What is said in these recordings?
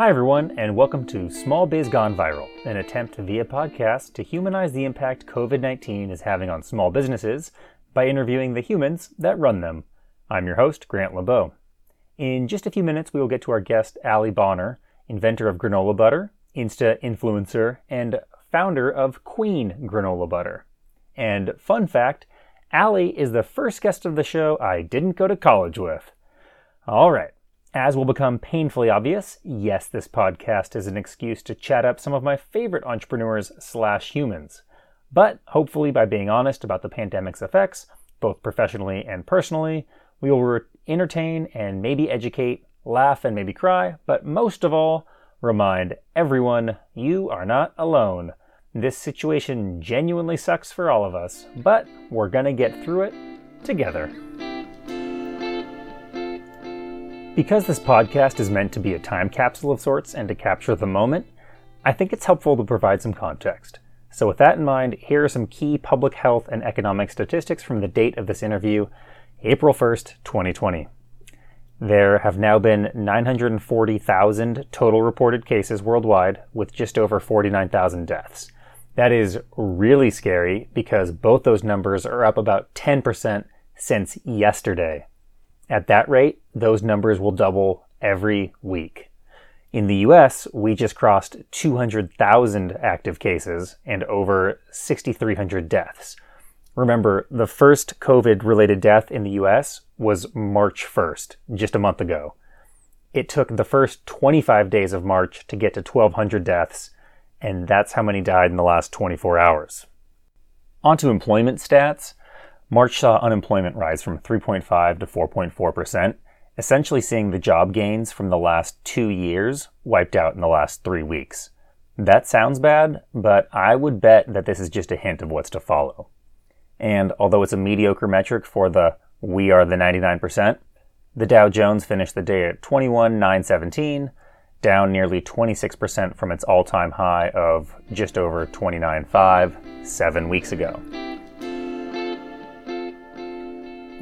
Hi, everyone, and welcome to Small Biz Gone Viral, an attempt via podcast to humanize the impact COVID 19 is having on small businesses by interviewing the humans that run them. I'm your host, Grant LeBeau. In just a few minutes, we will get to our guest, Ali Bonar, inventor of granola butter, Insta influencer, and founder of Kween Granola Butter. And fun fact Ali is the first guest of the show I didn't go to college with. All right. As will become painfully obvious, yes, this podcast is an excuse to chat up some of my favorite entrepreneurs slash humans. But hopefully, by being honest about the pandemic's effects, both professionally and personally, we will re- entertain and maybe educate, laugh and maybe cry, but most of all, remind everyone you are not alone. This situation genuinely sucks for all of us, but we're gonna get through it together. Because this podcast is meant to be a time capsule of sorts and to capture the moment, I think it's helpful to provide some context. So, with that in mind, here are some key public health and economic statistics from the date of this interview, April 1st, 2020. There have now been 940,000 total reported cases worldwide, with just over 49,000 deaths. That is really scary because both those numbers are up about 10% since yesterday. At that rate, those numbers will double every week. In the US, we just crossed 200,000 active cases and over 6,300 deaths. Remember, the first COVID related death in the US was March 1st, just a month ago. It took the first 25 days of March to get to 1,200 deaths, and that's how many died in the last 24 hours. On to employment stats. March saw unemployment rise from 3.5 to 4.4%, essentially seeing the job gains from the last two years wiped out in the last three weeks. That sounds bad, but I would bet that this is just a hint of what's to follow. And although it's a mediocre metric for the we are the 99%, the Dow Jones finished the day at 21,917, down nearly 26% from its all time high of just over 29.5 seven weeks ago.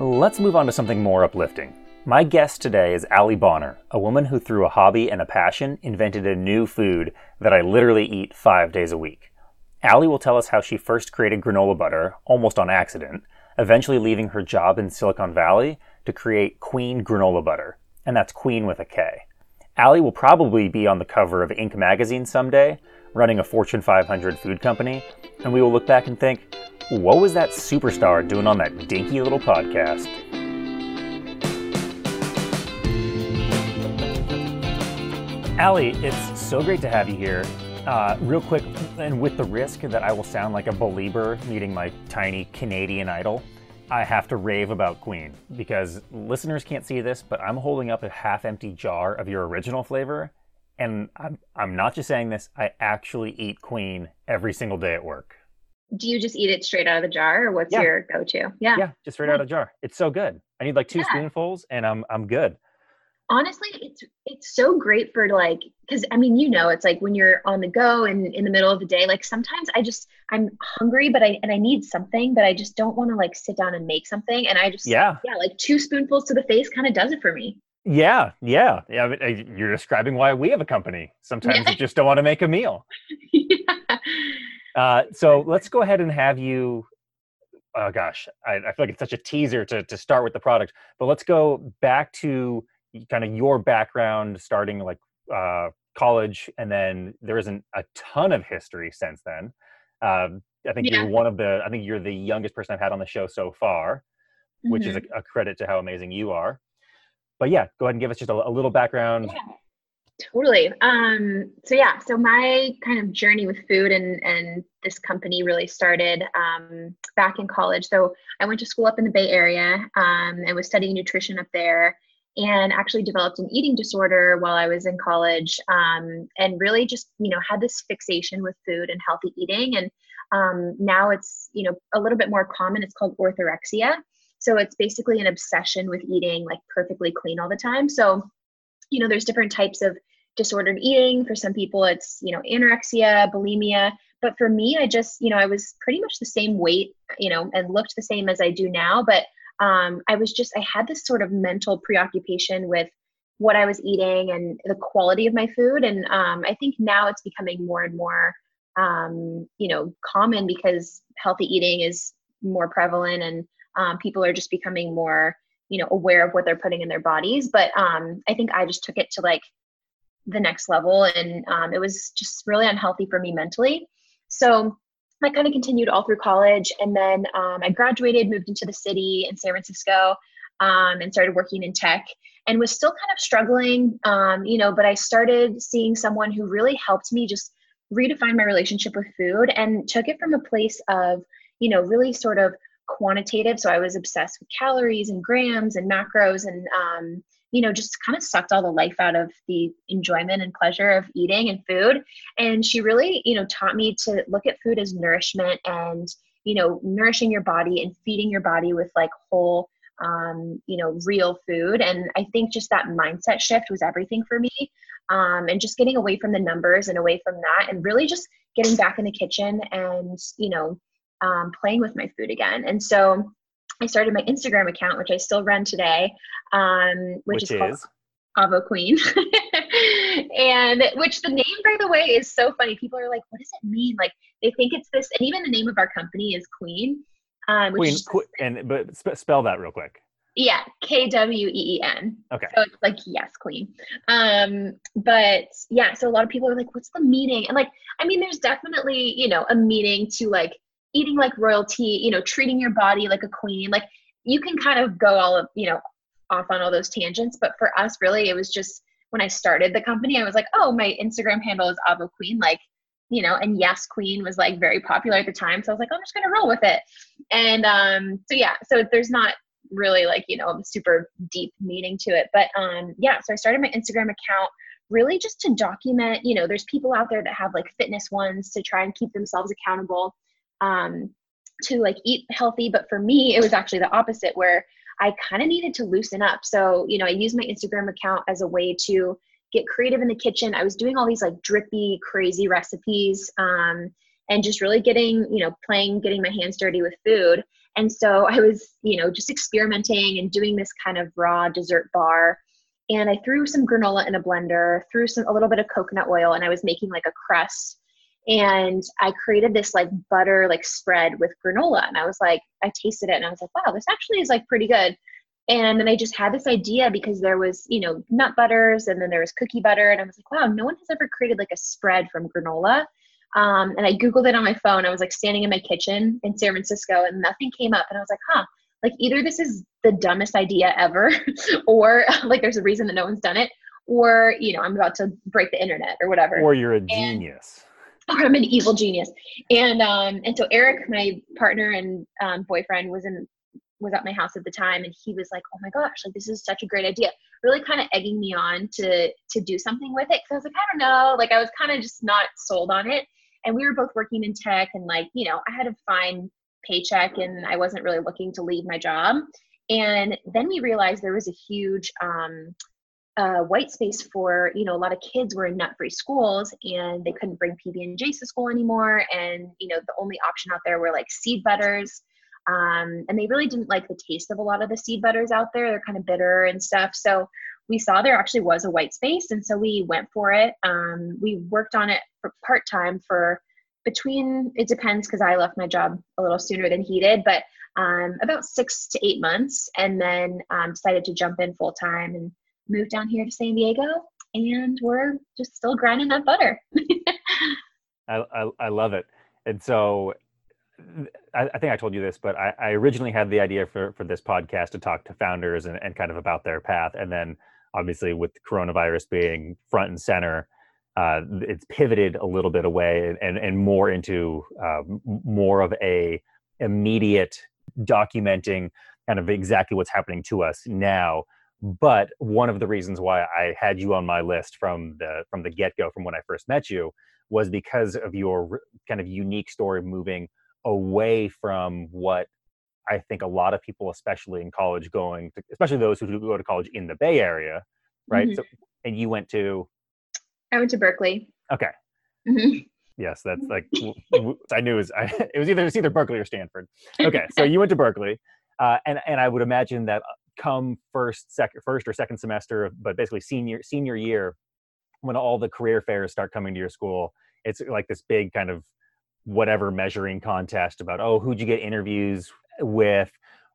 Let's move on to something more uplifting. My guest today is Ali Bonar, a woman who, through a hobby and a passion, invented a new food that I literally eat five days a week. Ali will tell us how she first created granola butter, almost on accident, eventually leaving her job in Silicon Valley to create Kween Granola Butter, and that's Kween with a K. Ali will probably be on the cover of Inc. magazine someday, running a Fortune 500 food company, and we will look back and think, what was that superstar doing on that dinky little podcast? Ali, it's so great to have you here. Uh, real quick, and with the risk that I will sound like a believer meeting my tiny Canadian idol, I have to rave about Kween because listeners can't see this, but I'm holding up a half empty jar of your original flavor. And I'm, I'm not just saying this, I actually eat Kween every single day at work do you just eat it straight out of the jar or what's yeah. your go-to? Yeah. Yeah just straight out of the jar. It's so good. I need like two yeah. spoonfuls and i'm i'm good. Honestly it's it's so great for like because i mean you know it's like when you're on the go and in the middle of the day like sometimes i just i'm hungry but i and i need something but i just don't want to like sit down and make something and i just yeah. yeah like two spoonfuls to the face kind of does it for me. Yeah yeah. Yeah uh, you're describing why we have a company. Sometimes you just don't want to make a meal. Yeah uh, so let's go ahead and have you. Oh gosh, I, I, feel like it's such a teaser to to start with the product, but let's go back to kind of your background, starting like uh, college, and then there isn't a ton of history since then. Um, I think yeah. you're one of the. I think you're the youngest person I've had on the show so far, which mm-hmm. is a, a, credit to how amazing you are. But yeah, go ahead and give us just a, a little background. Yeah. Totally. Um, so yeah, so my kind of journey with food and and this company really started um, back in college. So I went to school up in the Bay Area um, and was studying nutrition up there, and actually developed an eating disorder while I was in college, um, and really just you know had this fixation with food and healthy eating. And um, now it's you know a little bit more common. It's called orthorexia. So it's basically an obsession with eating like perfectly clean all the time. So you know there's different types of disordered eating. For some people it's you know anorexia bulimia. But for me i just you know i was pretty much the same weight you know and looked the same as i do now. But um, i was just i had this sort of mental preoccupation with what I was eating and the quality of my food. And um, I think now it's becoming more and more, um, you know, common because healthy eating is more prevalent and um, people are just becoming more, you know, aware of what they're putting in their bodies. But um, I think I just took it to like the next level and um, it was just really unhealthy for me mentally. So I kind of continued all through college. And then um, I graduated, moved into the city in San Francisco, um, and started working in tech and was still kind of struggling, um, you know, but I started seeing someone who really helped me just redefine my relationship with food and took it from a place of, you know, really sort of quantitative. So I was obsessed with calories and grams and macros and, um, you know, just kind of sucked all the life out of the enjoyment and pleasure of eating and food. And she really, you know, taught me to look at food as nourishment and, you know, nourishing your body and feeding your body with like whole um, you know, real food. And I think just that mindset shift was everything for me. Um, and just getting away from the numbers and away from that and really just getting back in the kitchen and, you know, um, playing with my food again. And so I started my Instagram account, which I still run today, um, which, which, is, is? called Avo Queen. and which the name, by the way, is so funny. People are like, what does it mean? Like they think it's this, and even the name of our company is Kween. Um, Kween, qu- and but sp- spell that real quick. Yeah, K W E E N. Okay. So it's like yes, queen. Um, but yeah, so a lot of people are like, what's the meaning? And like, I mean, there's definitely, you know, a meaning to like eating like royalty, you know, treating your body like a queen. Like you can kind of go all of, you know, off on all those tangents. But for us, really, it was just when I started the company, I was like, oh, my Instagram handle is Avo Queen. Like you know, and Yes Queen was like very popular at the time. So I was like, I'm just gonna roll with it. And um, so yeah, so there's not really like, you know, super deep meaning to it. But um, yeah, so I started my Instagram account really just to document, you know, there's people out there that have like fitness ones to try and keep themselves accountable um, to like eat healthy. But for me, it was actually the opposite where I kind of needed to loosen up. So, you know, I used my Instagram account as a way to get creative in the kitchen. I was doing all these like drippy, crazy recipes um, and just really getting, you know, playing, getting my hands dirty with food. And so I was, you know, just experimenting and doing this kind of raw dessert bar. And I threw some granola in a blender, threw some a little bit of coconut oil, and I was making like a crust. And I created this like butter like spread with granola. And I was like, I tasted it and I was like, wow, this actually is like pretty good. And then i just had this idea because there was you know nut butters and then there was cookie butter and i was like wow no one has ever created like a spread from granola. Um, and i googled it on my phone. I was like standing in my kitchen in san francisco and nothing came up and i was like huh like either this is the dumbest idea ever or like there's a reason that no one's done it or you know i'm about to break the internet or whatever. Or you're a genius or i'm an evil genius. And um and so eric my partner and um, boyfriend was in was at my house at the time and he was like oh my gosh like this is such a great idea. Really kind of egging me on to to do something with it because i was like i don't know. Like i was kind of just not sold on it. And we were both working in tech and like you know i had a fine paycheck and i wasn't really looking to leave my job. And then we realized there was a huge um, uh, white space for you know a lot of kids were in nut-free schools and they couldn't bring pb and j to school anymore and you know the only option out there were like seed butters um, and they really didn't like the taste of a lot of the seed butters out there. They're kind of bitter and stuff. So we saw there actually was a white space. And so we went for it. Um, we worked on it for part time for between, it depends because I left my job a little sooner than he did, but um, about six to eight months. And then um, decided to jump in full time and move down here to San Diego. And we're just still grinding that butter. I, I, I love it. And so I, I, think I told you this, but I, I, originally had the idea for, for this podcast to talk to founders and, and kind of about their path. And then obviously with coronavirus being front and center, uh, it's pivoted a little bit away and, and more into uh, more of a immediate documenting kind of exactly what's happening to us now. But one of the reasons why I had you on my list from the from the get go, from when I first met you, was because of your kind of unique story moving away from what I think a lot of people, especially in college, going to, especially those who go to college in the Bay Area, right? Mm-hmm. So, and you went to? I went to Berkeley. Okay. Mm-hmm. Yes, that's like I knew it was. I, it was either it was either Berkeley or Stanford. Okay, so you went to Berkeley, uh, and and I would imagine that come first, second, first or second semester, but basically senior senior year, when all the career fairs start coming to your school, it's like this big kind of whatever measuring contest about oh who'd you get interviews with?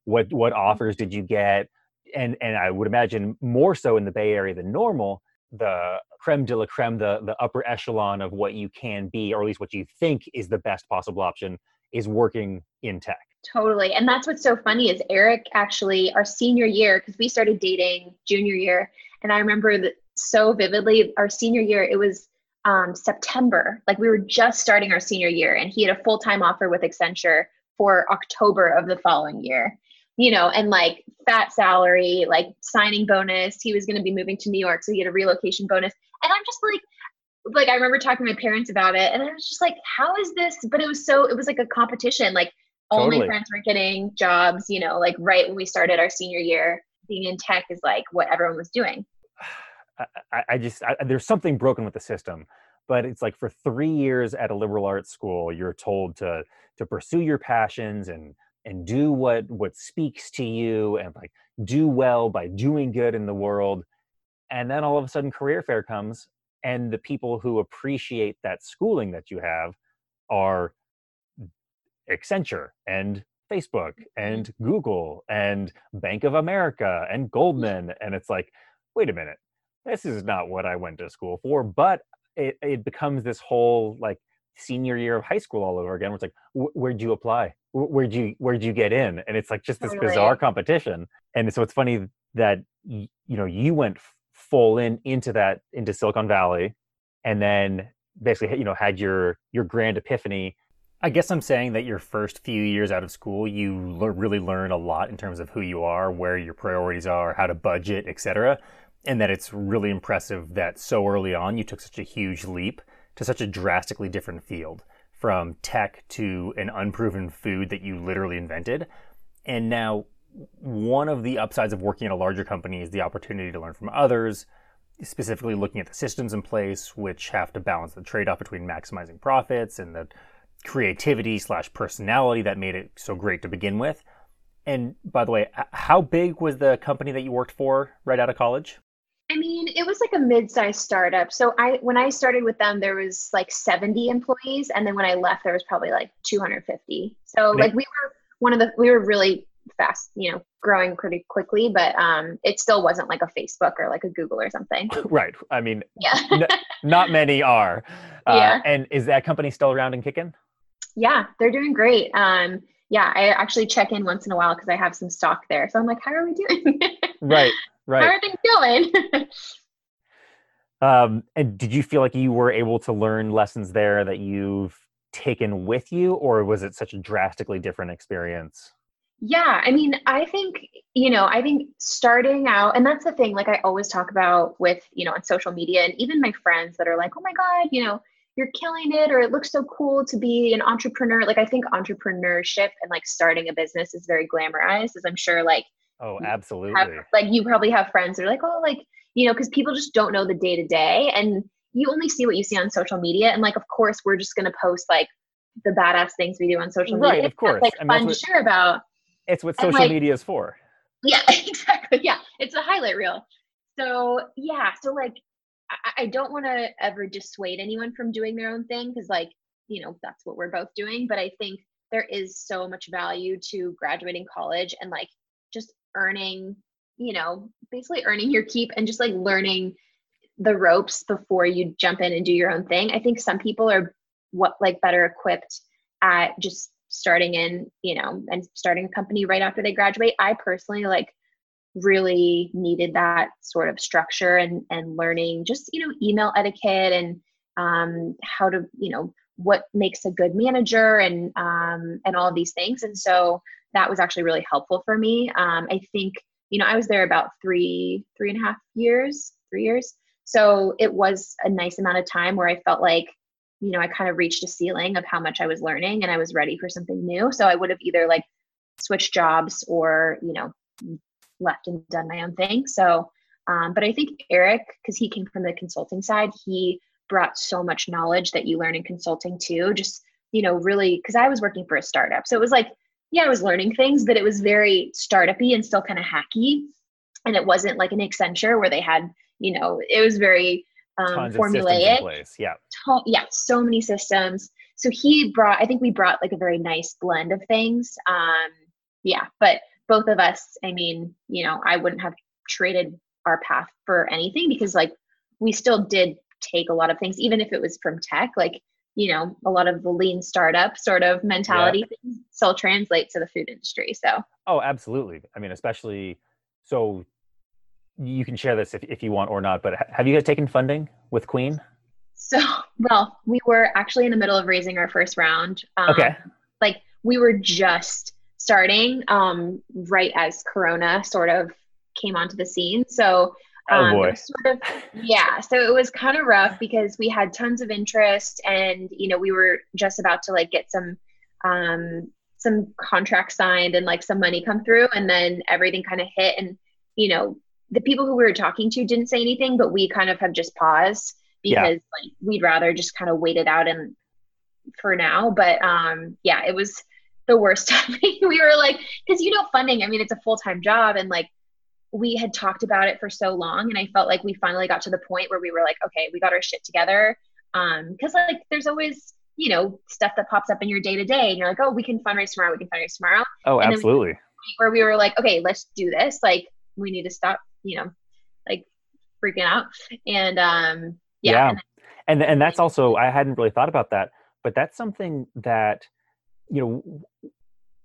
What what offers did you get? And and i would imagine more so in the bay area than normal the creme de la creme the the upper echelon of what you can be or at least what you think is the best possible option is working in tech totally and that's what's so funny is eric actually our senior year because we started dating junior year and i remember that so vividly our senior year it was um, September. Like we were just starting our senior year, and he had a full time offer with Accenture for October of the following year. You know, and like fat salary, like signing bonus. He was going to be moving to New York, so he had a relocation bonus. And I'm just like, like I remember talking to my parents about it, and I was just like, how is this? But it was so, it was like a competition. Like totally. my friends were getting jobs. You know, like right when we started our senior year, being in tech is like what everyone was doing. I, I just I, there's something broken with the system but it's like for three years at a liberal arts school you're told to to pursue your passions and and do what what speaks to you and like do well by doing good in the world and then all of a sudden career fair comes and the people who appreciate that schooling that you have are accenture and facebook mm-hmm. and google and bank of america and goldman and it's like wait a minute this is not what I went to school for. But it, it becomes this whole like senior year of high school all over again. Where it's like, where'd you apply? Where'd you where'd you get in? And it's like just this bizarre competition. And so it's funny that you know you went full in into that into Silicon Valley, and then basically you know had your your grand epiphany. I guess I'm saying that your first few years out of school, you really learn a lot in terms of who you are, where your priorities are, how to budget, etc and that it's really impressive that so early on you took such a huge leap to such a drastically different field from tech to an unproven food that you literally invented. And now, one of the upsides of working at a larger company is the opportunity to learn from others, specifically looking at the systems in place, which have to balance the trade off between maximizing profits and the creativity slash personality that made it so great to begin with. And by the way, how big was the company that you worked for right out of college? I mean, it was like a mid-sized startup. So I when I started with them, there was like 70 employees, and then when I left, there was probably like 250. So like we were one of the we were really fast, you know, growing pretty quickly, but um, it still wasn't like a Facebook or like a Google or something. Right. I mean, yeah, n- not many are. Uh, yeah. And is that company still around and kicking? Yeah, they're doing great. Um, yeah, I actually check in once in a while because I have some stock there. So I'm like, how are we doing? right. Right. How are things going? um, and did you feel like you were able to learn lessons there that you've taken with you, or was it such a drastically different experience? Yeah, I mean, I think, you know, I think starting out, and that's the thing, like I always talk about with, you know, on social media and even my friends that are like, oh my God, you know, you're killing it, or it looks so cool to be an entrepreneur. Like, I think entrepreneurship and like starting a business is very glamorized, as I'm sure, like, Oh, absolutely. Have, like you probably have friends that are like, oh, like, you know, because people just don't know the day to day. And you only see what you see on social media. And like, of course, we're just going to post like the badass things we do on social media. Right, of course. That's, like fun what, to share about. It's what social like, media is for. Yeah, exactly. Yeah. It's a highlight reel. So, yeah. So, like, I, I don't want to ever dissuade anyone from doing their own thing because, like, you know, that's what we're both doing. But I think there is so much value to graduating college and like just earning, you know, basically earning your keep and just like learning the ropes before you jump in and do your own thing. I think some people are what like better equipped at just starting in, you know, and starting a company right after they graduate. I personally like really needed that sort of structure and and learning just, you know, email etiquette and um how to, you know, what makes a good manager and um and all of these things. And so that was actually really helpful for me. Um, I think, you know, I was there about three, three and a half years, three years. So it was a nice amount of time where I felt like, you know, I kind of reached a ceiling of how much I was learning and I was ready for something new. So I would have either like switched jobs or, you know, left and done my own thing. So, um, but I think Eric, because he came from the consulting side, he brought so much knowledge that you learn in consulting too. Just, you know, really, because I was working for a startup. So it was like, yeah, I was learning things, but it was very startupy and still kind of hacky. And it wasn't like an Accenture where they had, you know, it was very um, formulaic. Yeah. To- yeah. So many systems. So he brought, I think we brought like a very nice blend of things. Um, yeah. But both of us, I mean, you know, I wouldn't have traded our path for anything because like we still did take a lot of things, even if it was from tech, like, you know, a lot of the lean startup sort of mentality yeah. still translate to the food industry. So, oh, absolutely. I mean, especially so you can share this if, if you want or not, but have you guys taken funding with Kween? So, well, we were actually in the middle of raising our first round. Um, okay. Like we were just starting um, right as Corona sort of came onto the scene. So, oh, um, oh boy. sort of, yeah. So it was kind of rough because we had tons of interest and, you know, we were just about to like get some, um, some contracts signed and like some money come through and then everything kind of hit and, you know, the people who we were talking to didn't say anything, but we kind of have just paused because yeah. like we'd rather just kind of wait it out and for now. But um yeah, it was the worst time. we were like, because you know, funding, I mean, it's a full-time job and like we had talked about it for so long and I felt like we finally got to the point where we were like, okay, we got our shit together. Um, because like there's always, you know, stuff that pops up in your day to day and you're like, oh, we can fundraise tomorrow, we can fundraise tomorrow. Oh, and absolutely. where we were like, okay, let's do this. Like we need to stop you know, like freaking out. And um, yeah. yeah. And, and and that's also I hadn't really thought about that, but that's something that you know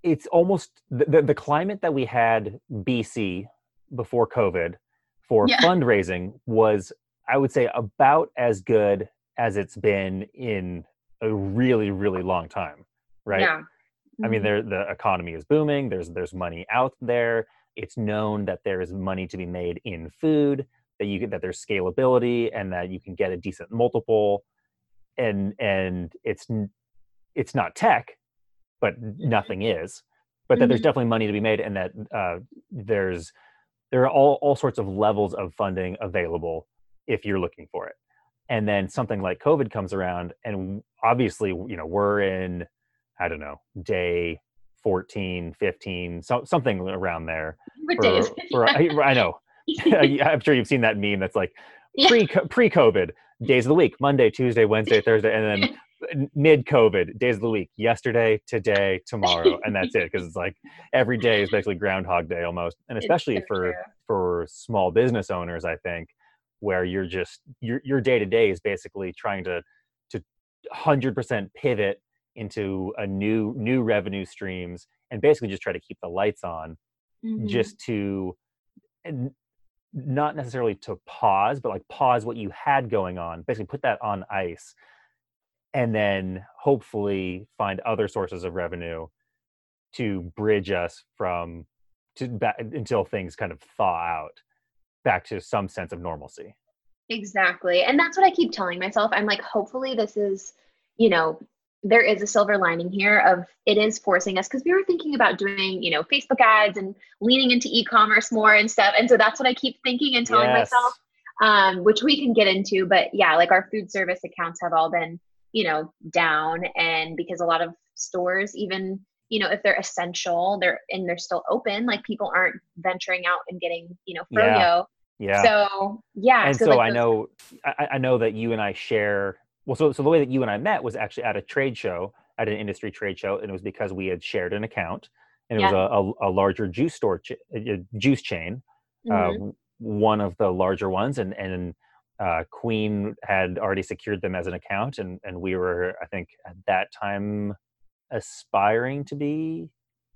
it's almost the, the, the climate that we had BC before COVID for yeah. fundraising was I would say about as good as it's been in a really really long time, right? Yeah. Mm-hmm. I mean, mm-hmm. there the economy is booming. There's there's money out there it's known that there is money to be made in food that you get that there's scalability and that you can get a decent multiple and and it's it's not tech but nothing is but that mm-hmm. there's definitely money to be made and that uh, there's there are all, all sorts of levels of funding available if you're looking for it. And then something like covid comes around and obviously you know we're in i don't know day 14 15 so, something around there for, for I, I, know. I'm sure you've seen that meme that's like pre pre covid days of the week monday tuesday wednesday thursday and then mid covid days of the week yesterday today tomorrow and that's it because it's like every day is basically groundhog day almost and especially so for true. for small business owners i think where you're just your your day to day is basically trying to to 100% pivot into a new new revenue streams and basically just try to keep the lights on mm-hmm. just to and not necessarily to pause but like pause what you had going on basically put that on ice and then hopefully find other sources of revenue to bridge us from to back until things kind of thaw out back to some sense of normalcy exactly and that's what i keep telling myself i'm like hopefully this is you know there is a silver lining here of it is forcing us because we were thinking about doing you know facebook ads and leaning into e-commerce more and stuff and so that's what i keep thinking and telling yes. myself um, which we can get into but yeah like our food service accounts have all been you know down and because a lot of stores even you know if they're essential they're and they're still open like people aren't venturing out and getting you know froyo yeah. yeah. So yeah. And so, so like I know I, I know that you and I share well, so so the way that you and I met was actually at a trade show, at an industry trade show, and it was because we had shared an account, and it yeah. was a, a, a, larger juice store, ch- a juice chain, uh, mm-hmm. uh, one of the larger ones, and and uh, Kween had already secured them as an account, and and we were, I think, at that time, aspiring to be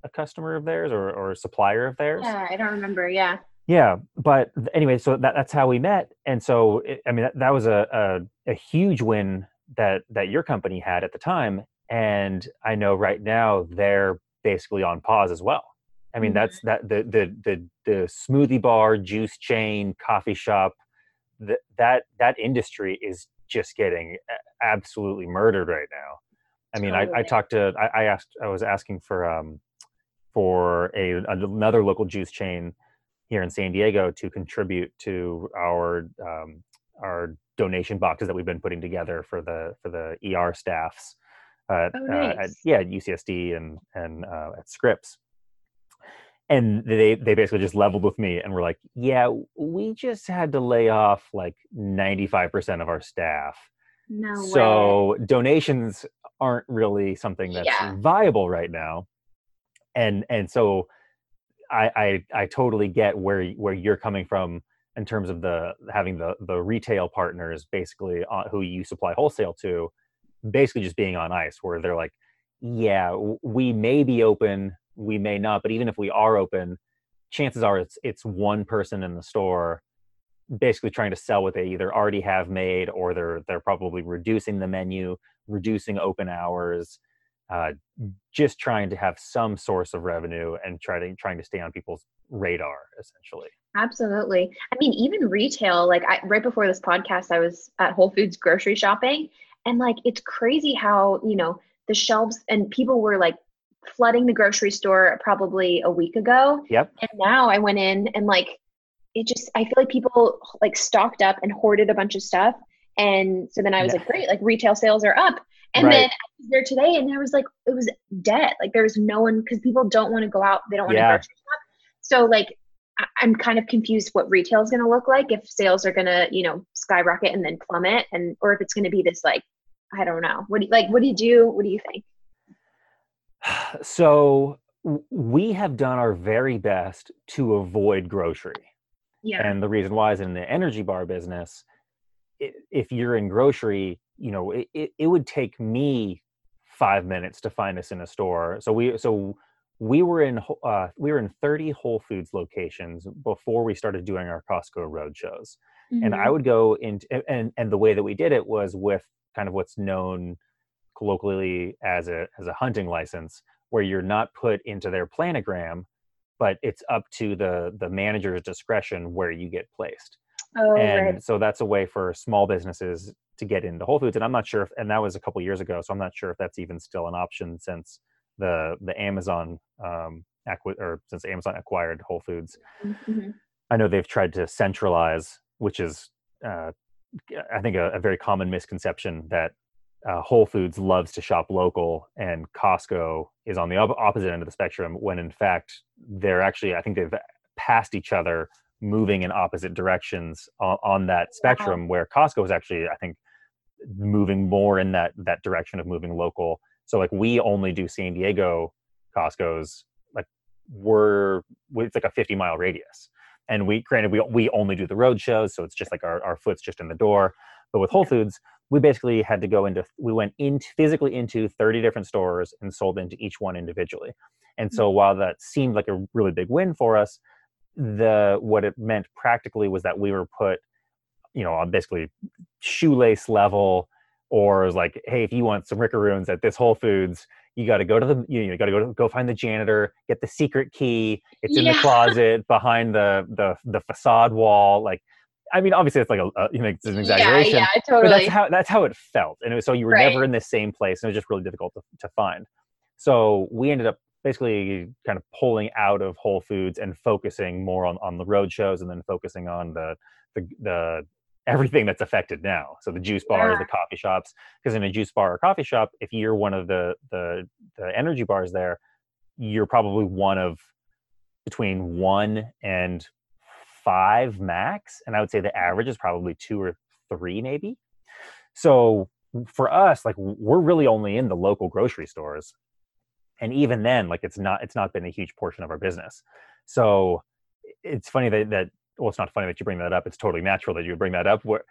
a customer of theirs or or a supplier of theirs. Yeah, I don't remember. Yeah yeah but anyway so that, that's how we met and so it, i mean that, that was a, a, a huge win that that your company had at the time and i know right now they're basically on pause as well i mean mm-hmm. that's that the, the the the smoothie bar juice chain coffee shop that that that industry is just getting absolutely murdered right now i mean totally. I, I talked to I, I asked i was asking for um for a another local juice chain here in San Diego to contribute to our um, our donation boxes that we've been putting together for the for the ER staffs uh, Oh, uh, at, nice. yeah, at UCSD and and uh, at Scripps. And they they basically just leveled with me and were like, "Yeah, we just had to lay off like ninety five percent of our staff, No way. so donations aren't really something that's Yeah. viable right now." And and so I, I I totally get where where you're coming from in terms of the having the the retail partners basically uh, who you supply wholesale to, basically just being on ice, where they're like, yeah, we may be open, we may not, but even if we are open, chances are it's it's one person in the store basically trying to sell what they either already have made or they're they're probably reducing the menu reducing open hours uh, just trying to have some source of revenue and try to trying to stay on people's radar essentially Absolutely. I mean, even retail, like I, right before this podcast, I was at Whole Foods grocery shopping. And like, it's crazy how, you know, the shelves and people were like flooding the grocery store probably a week ago. yep And now I went in and like, it just, I feel like people like stocked up and hoarded a bunch of stuff. And so then I was Yeah. like, great, like retail sales are up. And Right. then I was there today and there was like, it was dead. Like there was no one because people don't want to go out. They don't want to Yeah. grocery shop. So like, I- I'm kind of confused what retail is going to look like if sales are going to, you know, skyrocket and then plummet, and or if it's going to be this like, I don't know. What do you, like? What do you do? What do you think? so we have done our very best to avoid grocery Yeah. and the reason why is in the energy bar business if you're in grocery you know it, it, it would take me five minutes to find us in a store so we so we were in uh, we were in 30 whole foods locations before we started doing our costco road shows and i Mhm. would go into and and the way that we did it was with kind of what's known colloquially as a as a hunting license where you're not put into their planogram but it's up to the the manager's discretion where you get placed oh, and right. so that's a way for small businesses to get into whole foods and i'm not sure if and that was a couple years ago so i'm not sure if that's even still an option since the the amazon um acqui- or since amazon acquired whole foods Mhm. I know they've tried to centralize, which is, uh, I think, a, a very common misconception that uh, Whole Foods loves to shop local and Costco is on the op- opposite end of the spectrum. When in fact, they're actually, I think they've passed each other, moving in opposite directions on, on that spectrum. Where Costco is actually, I think, moving more in that that direction of moving local. So like we only do San Diego Costco's like we're it's like a 50 mile radius and we granted we we only do the road shows so it's just like our, our foot's just in the door but with whole foods we basically had to go into we went into physically into 30 different stores and sold into each one individually. And so mm-hmm. while that seemed like a really big win for us the what it meant practically was that we were put you know on basically shoelace level or like hey if you want some rickaroons at this whole foods you got to go to the you, know, you got to go to, go find the janitor get the secret key. It's in the closet behind the the the facade wall. Like i mean obviously it's like a, a you know it's an exaggeration Yeah, yeah, but that's how that's how it felt and it was, so you were never in the same place and it was just really difficult to, to find. So we ended up basically kind of pulling out of whole foods and focusing more on, on the road shows and then focusing on the the, the everything that's affected now. So the juice bars the coffee shops because in a juice bar or coffee shop if you're one of the the the energy bars there you're probably one of between one and five max and i would say the average is probably two or three maybe. So for us like we're really only in the local grocery stores. And even then like it's not it's not been a huge portion of our business. So it's funny that that well it's not funny that you bring that up. It's totally natural that you would bring that up. Where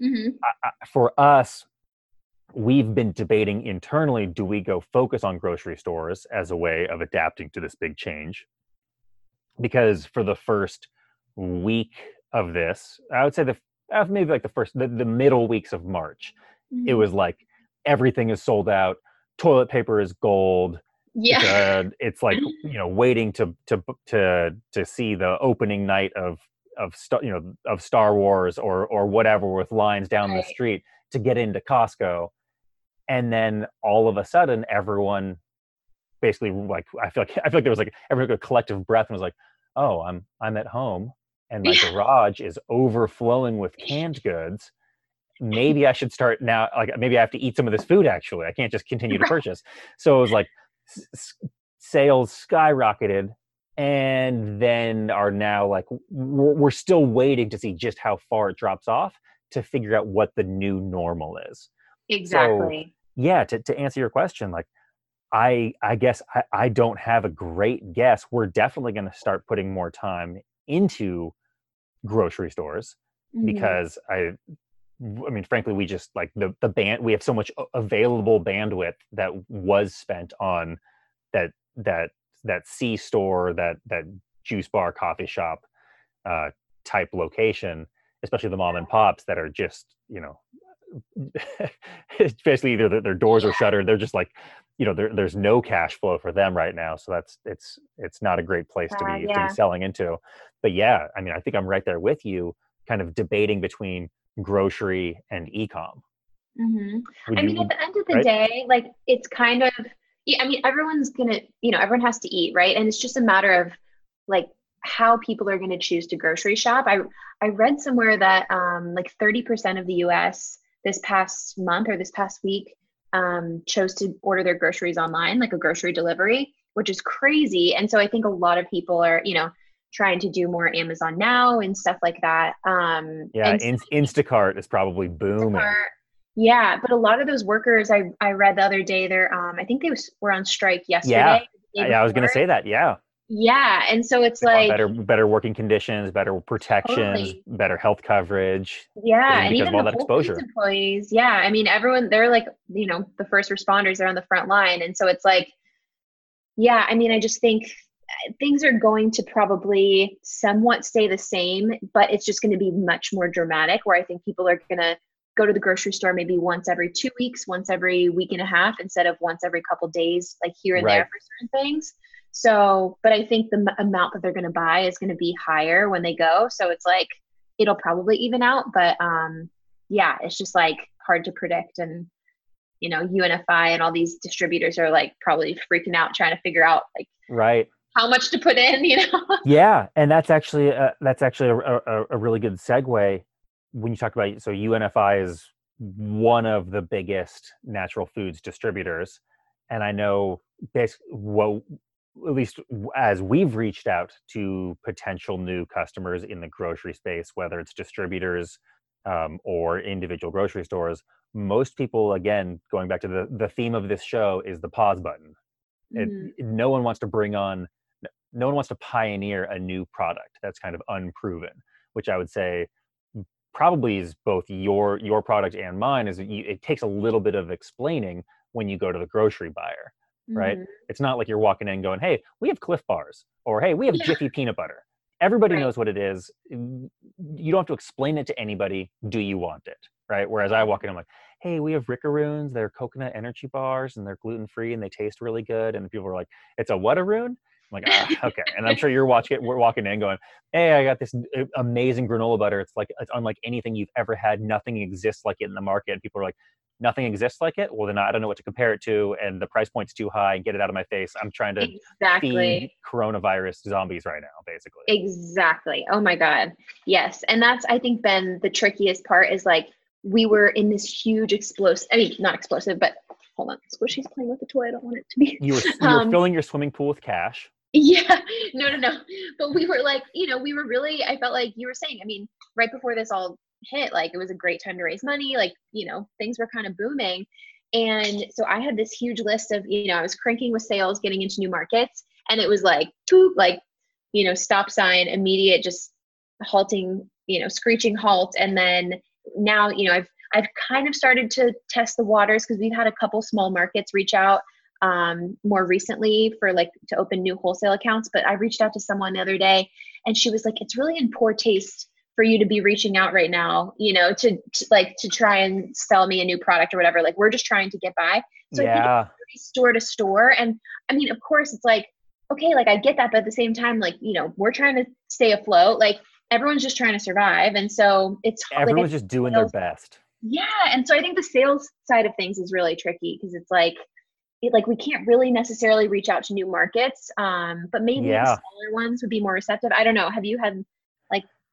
Mhm. I, I, for us we've been debating internally do we go focus on grocery stores as a way of adapting to this big change? Because for the first week of this i would say the uh, maybe like the first the, the middle weeks of march it Mhm. was like everything is sold out toilet paper is gold yeah. it's, uh, it's like you know waiting to to to to see the opening night of of star, you know of Star Wars or or whatever with lines down Right. the street to get into Costco, and then all of a sudden everyone basically like I feel like I feel like there was like everyone took a collective breath and was like, oh I'm I'm at home and my Yeah. garage is overflowing with canned goods. maybe I should start now. Like maybe I have to eat some of this food. Actually, I can't just continue to purchase. So it was like s- sales skyrocketed, and then are now like we're, we're still waiting to see just how far it drops off to figure out what the new normal is. Exactly. So, yeah. To to answer your question, like I I guess I, I don't have a great guess. We're definitely going to start putting more time into grocery stores Mhm. because I I mean frankly we just like the the band we have so much available bandwidth that was spent on that that that C store that that juice bar coffee shop uh type location especially the mom and pops that are just you know especially either their, doors are shuttered they're just like you know there, there's no cash flow for them right now so that's it's it's not a great place to Uh, be to be selling into but yeah i mean i think i'm right there with you kind of debating between grocery and e-com Mhm. Would I you- mean, at the end of the right? day, like it's kind of, I mean, everyone's gonna, you know, everyone has to eat, right? And it's just a matter of like how people are going to choose to grocery shop. I I read somewhere that um, like 30% of the U.S. this past month or this past week um, chose to order their groceries online, like a grocery delivery, which is crazy. And so I think a lot of people are, you know, trying to do more Amazon now and stuff like that. Um, yeah in, instacart is probably booming Instacart. Yeah, but a lot of those workers, I I read the other day, they're um I think they was, were on strike yesterday. Yeah. yeah i was going to say that yeah Yeah, and so it's They like better better working conditions better protections Totally. better health coverage yeah, and even of all the that exposure. employees. Yeah, I mean everyone they're like you know the first responders. They're on the front line, and so it's like, yeah, I mean I just think uh, things are going to probably somewhat stay the same, but it's just going to be much more dramatic. Where I think people are going to go to the grocery store maybe once every two weeks, once every week and a half, instead of once every couple days, like here and there for certain things. So, but I think the m- amount that they're going to buy is going to be higher when they go. So it's like it'll probably even out, but um, yeah, it's just like hard to predict and. You know, UNFI and all these distributors are like probably freaking out trying to figure out like right how much to put in, you know? yeah and that's actually uh, that's actually a, a, a really good segue when you talk about so unfi is one of the biggest natural foods distributors and i know basically well at least as we've reached out to potential new customers in the grocery space whether it's distributors um, or individual grocery stores most people again going back to the the theme of this show is the pause button it, Mhm. no one wants to bring on no one wants to pioneer a new product that's kind of unproven which i would say probably is both your your product and mine is it takes a little bit of explaining when you go to the grocery buyer right? Mhm. it's not like you're walking in going hey we have Clif bars or hey we have Yeah. jiffy peanut butter everybody Right. knows what it is Mm, you don't have to explain it to anybody do you want it right whereas i walk in i'm like hey we have rickaroons they're coconut energy bars and they're gluten-free and they taste really good and people are like it's a what-a-roon I'm like, ah, okay. And I'm sure you're watching, it. we're walking in going, hey, I got this uh, amazing granola butter. It's like, it's unlike anything you've ever had. Nothing exists like it in the market. And people are like, nothing exists like it. Well, then I don't know what to compare it to. And the price point's too high. And get it out of my face. I'm trying to Exactly. feed coronavirus zombies right now, basically. Exactly. Oh my God. Yes. And that's, I think, been the trickiest part is like we were in this huge explosive, I mean, not explosive, but hold on. Squishy's playing with the toy. I don't want it to be. You were, you were Um, filling your swimming pool with cash. Yeah, no, no, no. But we were like, you know, we were really, I felt like you were saying, I mean, right before this all hit, like it was a great time to raise money. Like, you know, things were kind of booming. And so I had this huge list of, you know, I was cranking with sales, getting into new markets. And it was like, poop, like, you know, stop sign, immediate, just halting, you know, screeching halt. And then now, you know, I've, I've kind of started to test the waters because we've had a couple small markets reach out um, more recently for like to open new wholesale accounts. But I reached out to someone the other day and she was like, it's really in poor taste for you to be reaching out right now, you know, to, to like to try and sell me a new product or whatever. Like we're just trying to get by. So yeah. it's store to store. And I mean, of course it's like, okay, like I get that, but at the same time, like, you know, we're trying to stay afloat. Like everyone's just trying to survive. And so it's like, Everyone's just doing their best. yeah, and so I think the sales side of things is really tricky because it's like, it, like we can't really necessarily reach out to new markets, um, but maybe Yeah. smaller ones would be more receptive. I don't know. Have you had like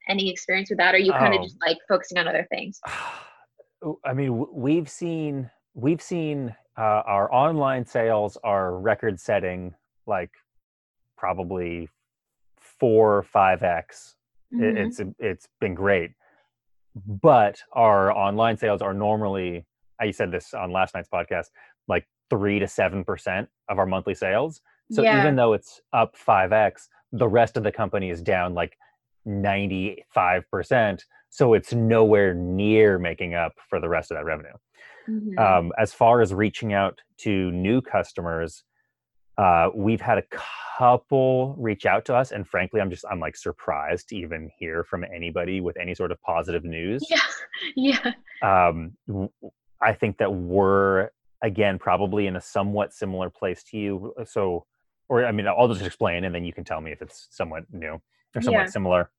any experience with that, or are you kind of Oh. just like focusing on other things? I mean, we've seen we've seen uh, our online sales are record setting, like probably four or five x. Mm-hmm. It's it's been great, but our online sales are normally. I said this on last night's podcast, like three to seven percent of our monthly sales. So yeah. even though it's up five x, the rest of the company is down like ninety five percent. So it's nowhere near making up for the rest of that revenue. Mm-hmm. Um, as far as reaching out to new customers, uh, we've had a couple reach out to us, and frankly, I'm just I'm like surprised to even hear from anybody with any sort of positive news. Yeah, yeah. Um, I think that we're again probably in a somewhat similar place to you. So, or I mean, I'll just explain, and then you can tell me if it's somewhat new or somewhat yeah. similar.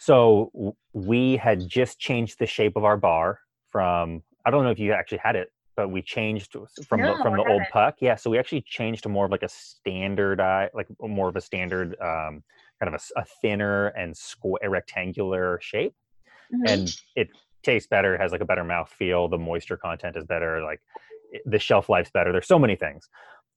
So we had just changed the shape of our bar from I don't know if you actually had it, but we changed from no, the, from the old it. puck. Yeah, so we actually changed to more of like a standard, uh, like more of a standard, um, kind of a, a thinner and square, rectangular shape, mm-hmm. and it tastes better. It has like a better mouth feel. The moisture content is better. Like the shelf life's better. There's so many things.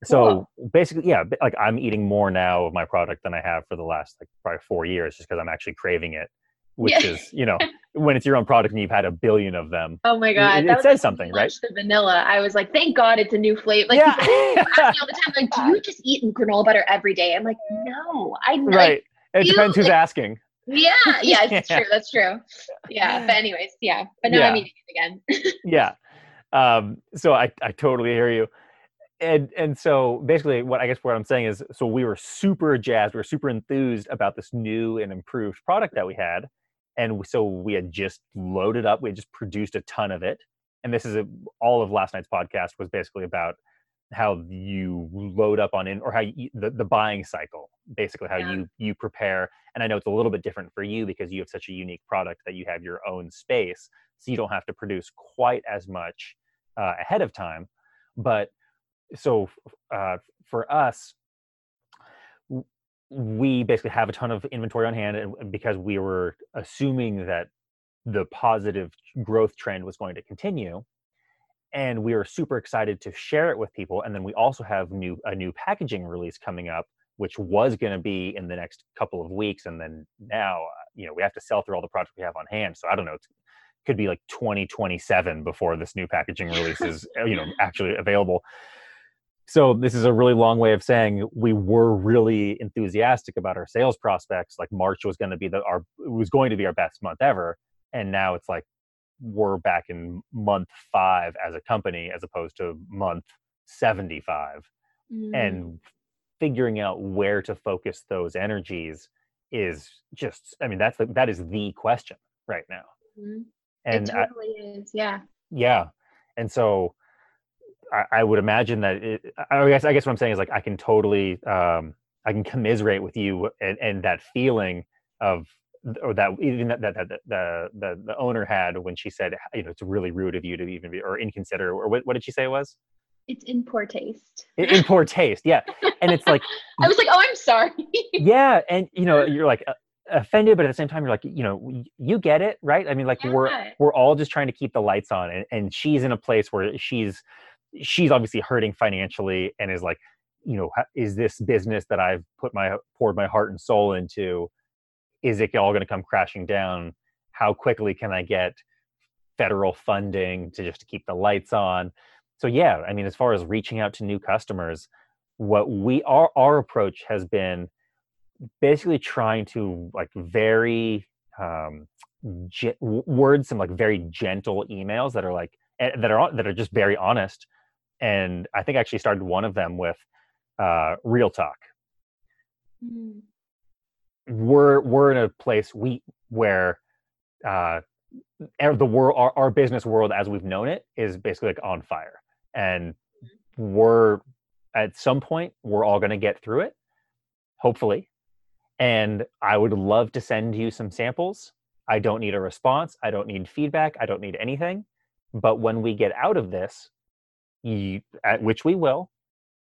So cool. basically, yeah, like I'm eating more now of my product than I have for the last like probably four years, just because I'm actually craving it which yeah. is you know when it's your own product and you've had a billion of them. Oh my god, it, it says something, right? The vanilla. I was like, thank God it's a new flavor. Like yeah. ask me all the time, like, do you just eat granola butter every day? I'm like, no, I right. Like, it depends who's like, asking. Yeah, yeah, it's yeah. true. That's true. Yeah, but anyways, yeah. But now yeah. I'm eating it again. yeah. Um, so I I totally hear you. And and so basically what I guess what I'm saying is so we were super jazzed, we were super enthused about this new and improved product that we had. And so we had just loaded up we had just produced a ton of it. And this is a, all of last night's podcast was basically about how you load up on in or how you the, the buying cycle basically how yeah. you you prepare. And i know it's a little bit different for you because you have such a unique product that you have your own space so you don't have to produce quite as much uh, ahead of time. But so uh, for us we basically have a ton of inventory on hand and because we were assuming that the positive growth trend was going to continue and we were super excited to share it with people and then we also have new a new packaging release coming up which was going to be in the next couple of weeks and then now uh, you know we have to sell through all the products we have on hand so i don't know it could be like 2027 before this new packaging release is uh, you know actually available so this is a really long way of saying we were really enthusiastic about our sales prospects like march was going to be the our was going to be our best month ever and now it's like we're back in month 5 as a company as opposed to month 75 mm. and figuring out where to focus those energies is just i mean that's the, that is the question right now mm. and it totally I, is yeah yeah and so I, I would imagine that it, I guess I guess what I'm saying is like I can totally um, I can commiserate with you and, and that feeling of or that even that, that, that, the, the the owner had when she said you know it's really rude of you to even be or inconsiderate or what, what did she say it was? It's in poor taste. In, in poor taste yeah. And it's like i was like oh i'm sorry. Yeah and you know you're like uh, offended but at the same time you're like you know you get it right? I mean like yeah. we're we're all just trying to keep the lights on and, and she's in a place where she's she's obviously hurting financially and is like you know is this business that i've put my poured my heart and soul into is it all going to come crashing down? How quickly can i get federal funding to just to keep the lights on? So yeah i mean as far as reaching out to new customers what we our our approach has been basically trying to like very um ge- words some like very gentle emails that are like eh, that are that are just very honest and I think I actually started one of them with uh, real talk. Mm. We're we're in a place we where uh, the world our, our business world as we've known it is basically like on fire, and we're at some point we're all going to get through it, hopefully. And I would love to send you some samples. I don't need a response. I don't need feedback. I don't need anything. But when we get out of this, you, at which we will,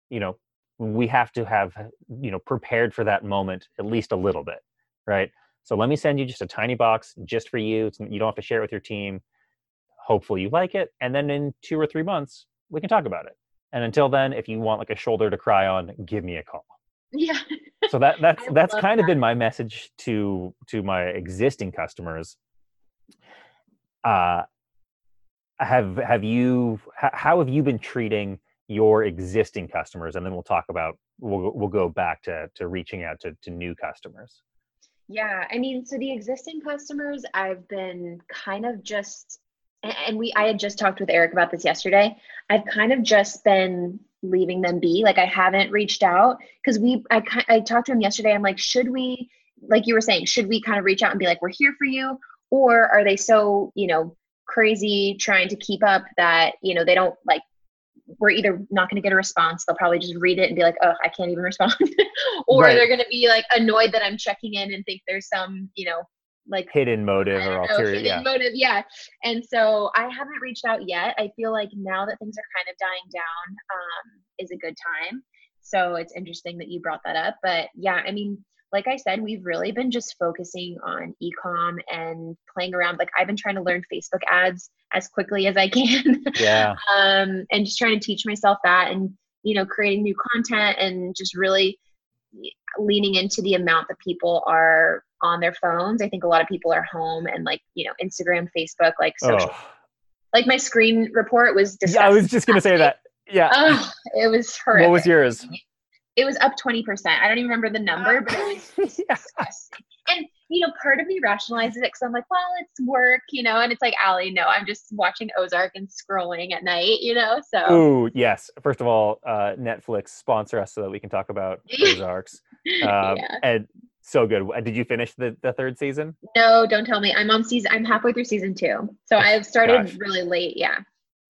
you know, we have to have, you know, prepared for that moment at least a little bit, right? So let me send you just a tiny box just for you. It's, you don't have to share it with your team. hopefully you like it and then in two or three months we can talk about it and until then if you want like a shoulder to cry on give me a call yeah so that that's I that's kind of been my message to to my existing customers uh have have you how have you been treating your existing customers and then we'll talk about we'll we'll go back to to reaching out to to new customers Yeah, I mean, so the existing customers, I've been kind of just, and we, I had just talked with Eric about this yesterday. I've kind of just been leaving them be. Like I haven't reached out because we, I, I talked to him yesterday. I'm like, should we, like you were saying, should we kind of reach out and be like, we're here for you? Or are they so, you know, crazy trying to keep up that, you know, they don't like, we're either not going to get a response. They'll probably just read it and be like, oh, I can't even respond. or Right. they're going to be like annoyed that I'm checking in and think there's some, you know, like hidden motive or ulterior hidden yeah motive. Yeah. And so I haven't reached out yet. I feel like now that things are kind of dying down um, is a good time. So it's interesting that you brought that up. But yeah, I mean, like I said, we've really been just focusing on ecom and playing around. Like I've been trying to learn Facebook ads as quickly as I can. yeah um, and just trying to teach myself that and you know creating new content and just really leaning into the amount that people are on their phones i think a lot of people are home and like you know instagram facebook like social oh. like my screen report was disgusting. yeah i was just gonna say that yeah oh, it was horrific. what was yours it was up 20% i don't even remember the number but it was yeah. And you know, part of me rationalizes it because I'm like, well, it's work, you know, and it's like, Allie, no, I'm just watching Ozark and scrolling at night, you know. So Ooh, yes. First of all, uh, Netflix sponsor us so that we can talk about Ozarks. Um, yeah. And so good. Did you finish the, the third season? No, don't tell me. I'm on season. I'm halfway through season two, so I've started Gosh. really late. Yeah.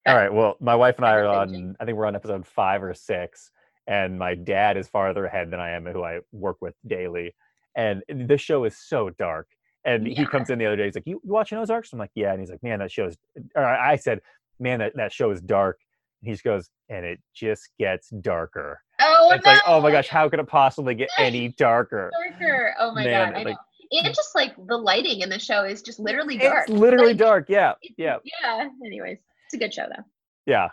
All right. Well, my wife and I are on. I think we're on episode five or six, and my dad is farther ahead than I am, who I work with daily. And this show is so dark. And he comes in the other day. He's like, "You, you watching Ozarks?" I'm like, "Yeah." And he's like, "Man, that show is." Or I I said, "Man, that, that show is dark." And he just goes, "And it just gets darker." Oh it's no! like, "Oh my gosh, how could it possibly get any darker?" Darker. Oh my Man, god! I like- know. And just like the lighting in the show is just literally dark. It's literally Like, dark. Yeah, yeah. Yeah. Anyways, it's a good show though. yeah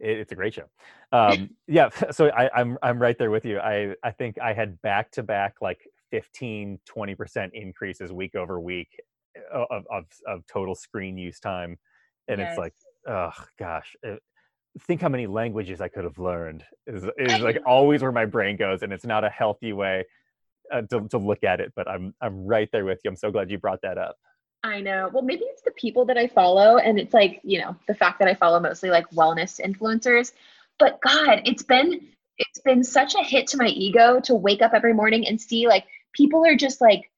it, it's a great show. Um yeah so I, i'm i'm right there with you. I i think i had back to back like 15 20% increases week over week uh, of, of of total screen use time. And it's like oh gosh uh, think how many languages i could have learned is is like always where my brain goes and it's not a healthy way uh, to, to look at it but i'm i'm right there with you. I'm so glad you brought that up I know. Well, maybe it's the people that I follow, and it's like you know the fact that I follow mostly like wellness influencers. But God, it's been it's been such a hit to my ego to wake up every morning and see like people are just like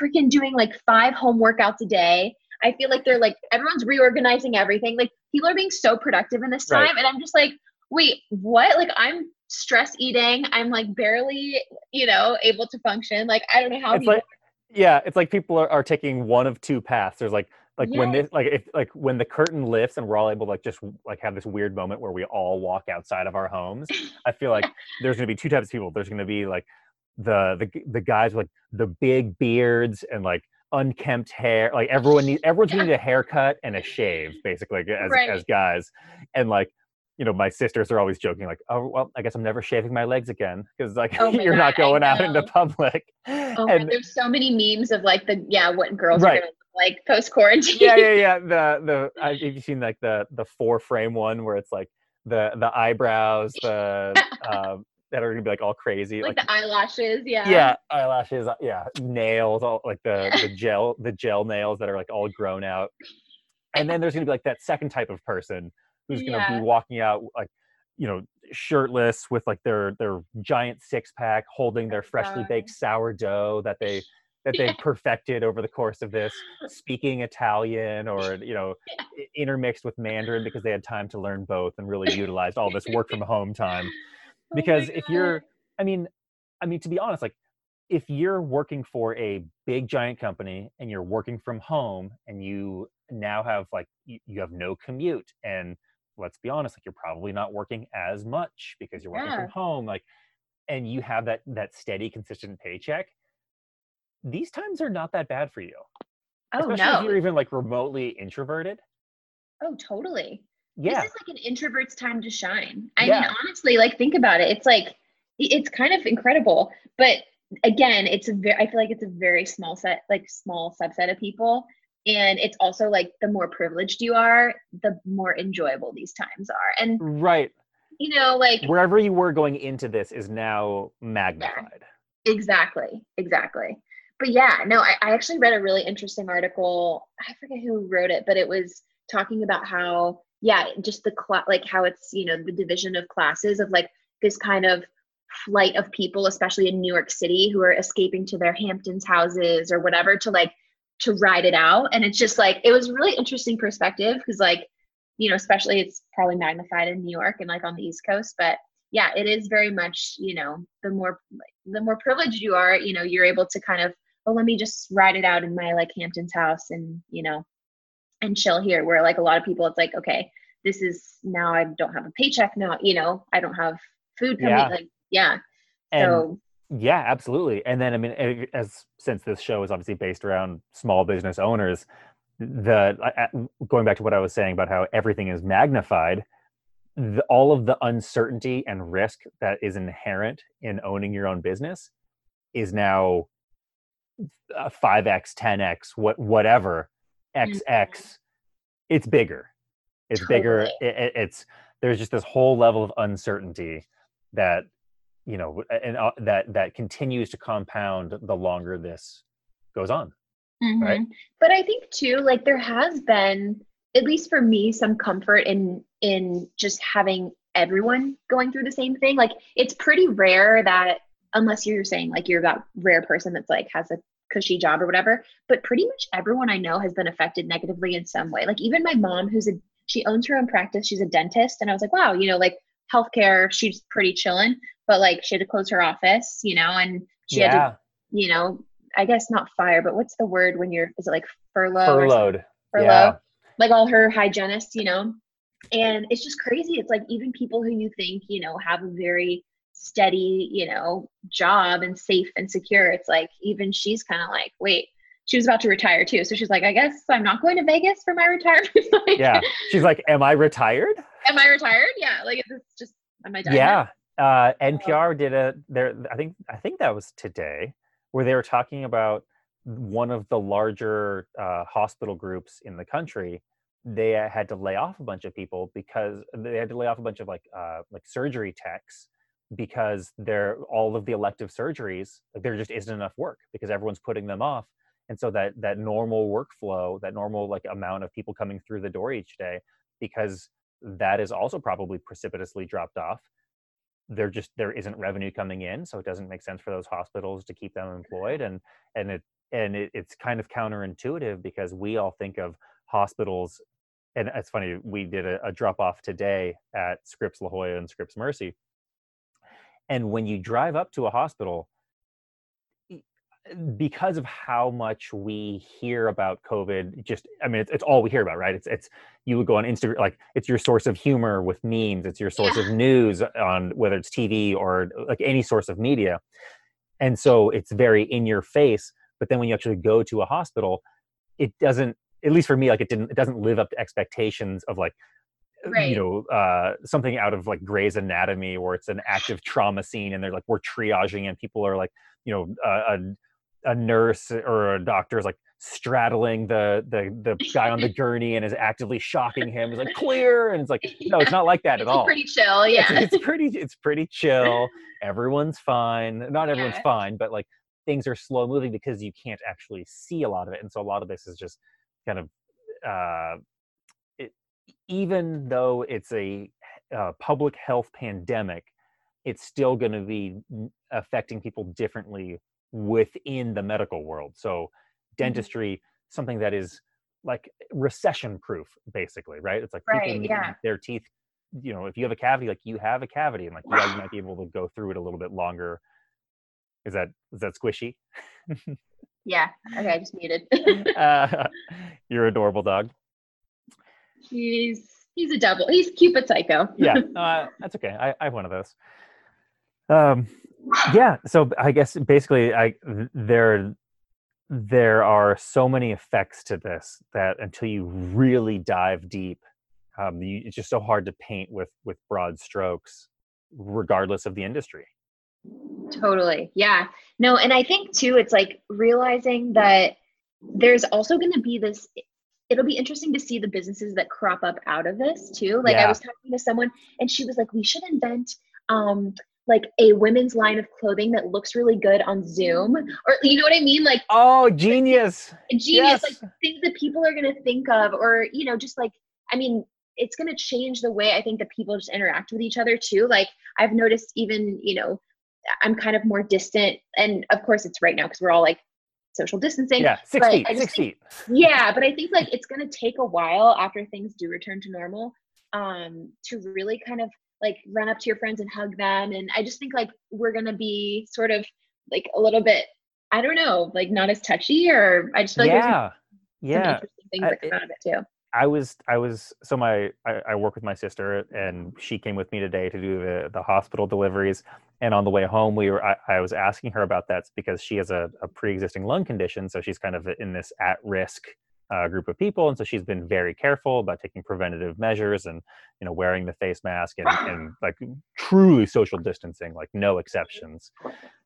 freaking doing like five home workouts a day. I feel like they're like everyone's reorganizing everything. Like people are being so productive in this time, Right. and I'm just like, wait, what? Like I'm stress eating. I'm like barely, you know, able to function. Like I don't know how it's people like yeah it's like people are, are taking one of two paths. There's like like when Yes. this like if like when the curtain lifts and we're all able to like just like have this weird moment where we all walk outside of our homes i feel like there's going to be two types of people. There's going to be like the the the guys with like the big beards and like unkempt hair like everyone needs everyone's gonna need a haircut and a shave basically as Right. as guys. And like you know my sisters are always joking like oh well i guess i'm never shaving my legs again because like Oh you're not God, I going out into public Oh, and there's so many memes of like the yeah, what girls Right. are gonna like post quarantine. yeah, yeah, yeah. The the have you seen like the the four frame one where it's like the the eyebrows, the um that are gonna be like all crazy, like like, the eyelashes. Yeah. yeah, eyelashes, uh, yeah, nails, all like the the gel the gel nails that are like all grown out, and then there's gonna be like that second type of person who's gonna Yeah. be walking out like you know shirtless with like their their giant six pack holding their Oh, freshly baked sourdough that they that they've perfected over the course of this speaking italian or you know Yeah. intermixed with mandarin because they had time to learn both and really utilized all this work from home time Oh because if you're i mean i mean to be honest like if you're working for a big giant company and you're working from home and you now have like you, you have no commute and let's be honest like you're probably not working as much because you're working Yeah. from home like and you have that that steady consistent paycheck these times are not that bad for you oh especially if you're even like remotely introverted Oh, totally. Yeah. This is like an introvert's time to shine. I Yeah. mean, honestly, like think about it. It's like it's kind of incredible. But again, it's a very I feel like it's a very small set, like small subset of people. And it's also like the more privileged you are, the more enjoyable these times are. And Right. you know, like Wherever you were going into this is now magnified. Exactly, exactly. But yeah, no, I, I actually read a really interesting article. I forget who wrote it, but it was talking about how, yeah, just the cla like how it's, you know, the division of classes of like this kind of flight of people, especially in New York City, who are escaping to their Hamptons houses or whatever to like to ride it out. And it's just like it was really interesting perspective because like, you know, especially it's probably magnified in New York and like on the East Coast, but yeah, it is very much, you know, the more the more privileged you are, you know, you're able to kind of, oh, let me just ride it out in my like Hamptons house and, you know, and chill here. Where like a lot of people, it's like, okay, this is now I don't have a paycheck now, you know, I don't have food coming. Yeah. Like, yeah. And so yeah, absolutely. And then I mean, eh, as since this show is obviously based around small business owners, the going back to what I was saying about how everything is magnified, the, all of the uncertainty and risk that is inherent in owning your own business is now five x, ten x, what whatever, x x. It's bigger. It's bigger. It, it- it's there's just this whole level of uncertainty that you know and uh, that that continues to compound the longer this goes on right? Mhm. But I think too, like there has been, at least for me, some comfort in in just having everyone going through the same thing. Like it's pretty rare that unless you're saying like you're that rare person that's like has a cushy job or whatever, but pretty much everyone I know has been affected negatively in some way. Like even my mom, who's a she owns her own practice, she's a dentist, and I was like, wow, you know, like healthcare, she's pretty chilling, but like she had to close her office, you know, and she had to you know, I guess not fire, but what's the word when you're is it like furlough? furloughed Furlough. yeah Like all her hygienists, you know. And it's just crazy. It's like even people who you think, you know, have a very steady, you know, job and safe and secure. It's like even she's kind of like, wait, she was about to retire too. So she's like, I guess I'm not going to Vegas for my retirement. like, yeah she's like am i retired Am I retired? Yeah. Like it's just am I done? yeah uh npr did a there i think i think that was today where they were talking about one of the larger uh, hospital groups in the country. They uh, had to lay off a bunch of people because they had to lay off a bunch of like uh, like surgery techs because they're all of the elective surgeries like there just isn't enough work because everyone's putting them off. And so that that normal workflow that normal like amount of people coming through the door each day because that is also probably precipitously dropped off there just there isn't revenue coming in so it doesn't make sense for those hospitals to keep them employed mm-hmm. and and it and it, it's kind of counterintuitive because we all think of hospitals and it's funny we did a, a drop off today at scripps la jolla and scripps mercy and when you drive up to a hospital because of how much we hear about covid just i mean it's, it's all we hear about right it's it's you would go on instagram like it's your source of humor with memes it's your source Yeah. of news on whether it's tv or like any source of media and so it's very in your face but then when you actually go to a hospital it doesn't at least for me like it didn't it doesn't live up to expectations of like Right. you know uh something out of like Grey's Anatomy where it's an active trauma scene and they're like we're triaging and people are like you know a, a, nurse or a doctor is like straddling the the the guy on the gurney and is actively shocking him. It's like clear, and it's like no, it's not like that at all. pretty chill. Yeah. it's, pretty it's pretty chill. Everyone's fine. Not everyone's Yeah. fine, but like things are slow moving because you can't actually see a lot of it, and so a lot of this is just kind of. Uh, it, even though it's a uh, public health pandemic, it's still going to be affecting people differently within the medical world. So, dentistry, something that is like recession proof, basically, right? It's like people Right, need yeah. their teeth. You know, if you have a cavity, like you have a cavity, and like yeah, you might be able to go through it a little bit longer. Is that is that squishy? Yeah. Okay, I just muted. uh, you're adorable dog. he's he's a double. He's Cupid psycho. yeah, uh, that's okay. I, I have one of those. Um, yeah. So I guess basically, I there there are so many effects to this that until you really dive deep um, you, it's just so hard to paint with with broad strokes regardless of the industry totally yeah no and i think too it's like realizing that there's also going to be this it'll be interesting to see the businesses that crop up out of this too like yeah. i was talking to someone and she was like we should invent um like a women's line of clothing that looks really good on Zoom, or you know what I mean? Like oh, genius, genius, yes. like things that people are gonna think of, or you know, just like I mean, it's gonna change the way I think that people just interact with each other too. Like I've noticed, even you know, I'm kind of more distant, and of course it's right now because we're all like social distancing. Yeah, six feet, six think, feet. Yeah, but I think like it's gonna take a while after things do return to normal um to really kind of like run up to your friends and hug them. And i just think like we're gonna be sort of like a little bit i don't know like not as touchy or i just feel like yeah. yeah. interesting things that come out of it too. I was I was so my I, I, work with my sister and she came with me today to do the the hospital deliveries. And on the way home we were I, I was asking her about that because she has a, a pre-existing lung condition. So she's kind of in this at risk uh, group of people, and so she's been very careful about taking preventative measures and you know wearing the face mask and, and like truly social distancing, like no exceptions.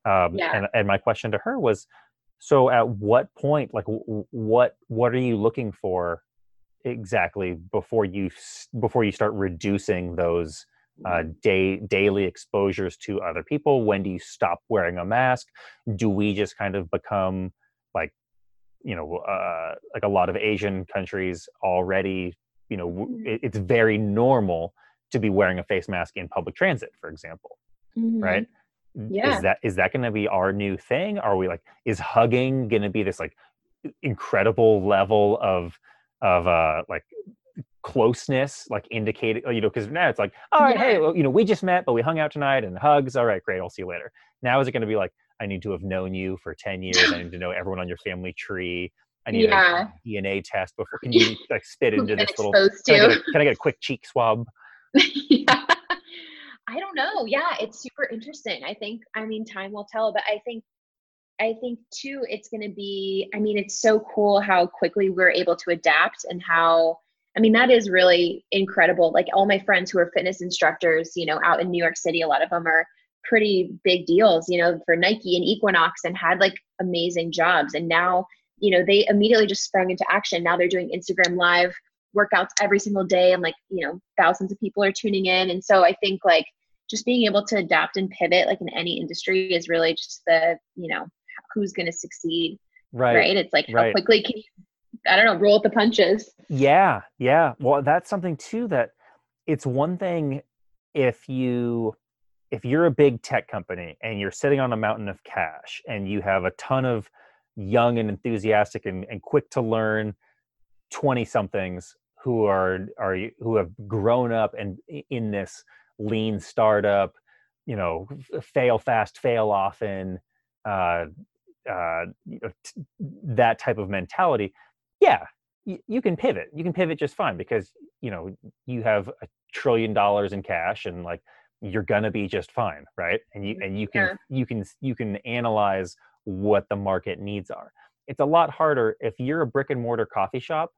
Um, yeah. and, and my question to her was, so at what point, like what what are you looking for exactly before you before you start reducing those uh, day daily exposures to other people? When do you stop wearing a mask? Do we just kind of become like you know uh, like a lot of asian countries already you know mm-hmm. it's very normal to be wearing a face mask in public transit for example mm-hmm. right yeah. is that is that going to be our new thing are we like is hugging going to be this like incredible level of of uh like closeness like indicated you know because now it's like all right yeah. hey well, you know we just met but we hung out tonight and hugs all right great i'll see you later now is it going to be like I need to have known you for 10 years. I need to know everyone on your family tree. I need yeah. a DNA test before. Can you like spit into this little? Can I, a, can I, get a quick cheek swab? yeah. I don't know. Yeah, it's super interesting. I think. I mean, time will tell. But I think. I think too. It's going to be. I mean, it's so cool how quickly we're able to adapt and how. I mean, that is really incredible. Like all my friends who are fitness instructors, you know, out in New York City, a lot of them are pretty big deals, you know, for Nike and Equinox and had like amazing jobs. And now, you know, they immediately just sprung into action. Now they're doing Instagram live workouts every single day and like, you know, thousands of people are tuning in. And so I think like just being able to adapt and pivot like in any industry is really just the, you know, who's going to succeed. Right. Right. It's like right. how quickly can you, I don't know, roll with the punches. Yeah. Yeah. Well, that's something too that it's one thing if you if you're a big tech company and you're sitting on a mountain of cash and you have a ton of young and enthusiastic and, and quick to learn 20 somethings who are are who have grown up and in this lean startup you know fail fast fail often uh, uh, that type of mentality yeah you, you can pivot. You can pivot just fine because you know you have a trillion dollars in cash and like you're gonna be just fine right? And you mm, and you can yeah. you can you can analyze what the market needs are. It's a lot harder if you're a brick and mortar coffee shop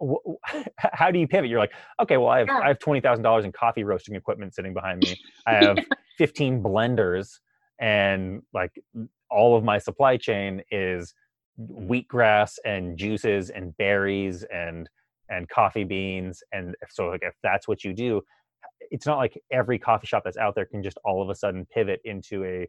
how do you pivot? You're like okay well i have yeah. i have $20000 in coffee roasting equipment sitting behind me. I have 15 blenders and like all of my supply chain is wheatgrass and juices and berries and and coffee beans and so like if that's what you do it's not like every coffee shop that's out there can just all of a sudden pivot into a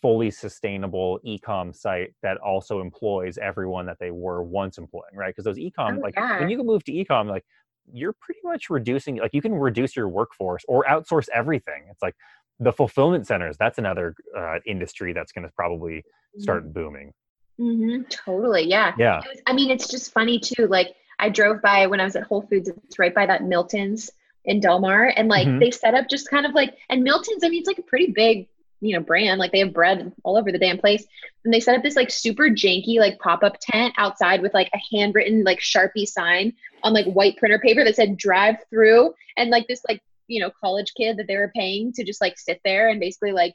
fully sustainable ecom site that also employs everyone that they were once employing, right? Because those ecom, oh, like yeah. when you move to ecom, like you're pretty much reducing, like you can reduce your workforce or outsource everything. It's like the fulfillment centers. That's another uh, industry that's going to probably start mm-hmm. booming. Mm-hmm, totally. Yeah. Yeah. Was, I mean, it's just funny too. Like I drove by when I was at Whole Foods. It's right by that Milton's in Del Mar, and like mm-hmm. they set up just kind of like and Milton's. I mean, it's like a pretty big you know brand. Like they have bread all over the damn place, and they set up this like super janky like pop up tent outside with like a handwritten like Sharpie sign on like white printer paper that said "drive through," and like this like you know college kid that they were paying to just like sit there and basically like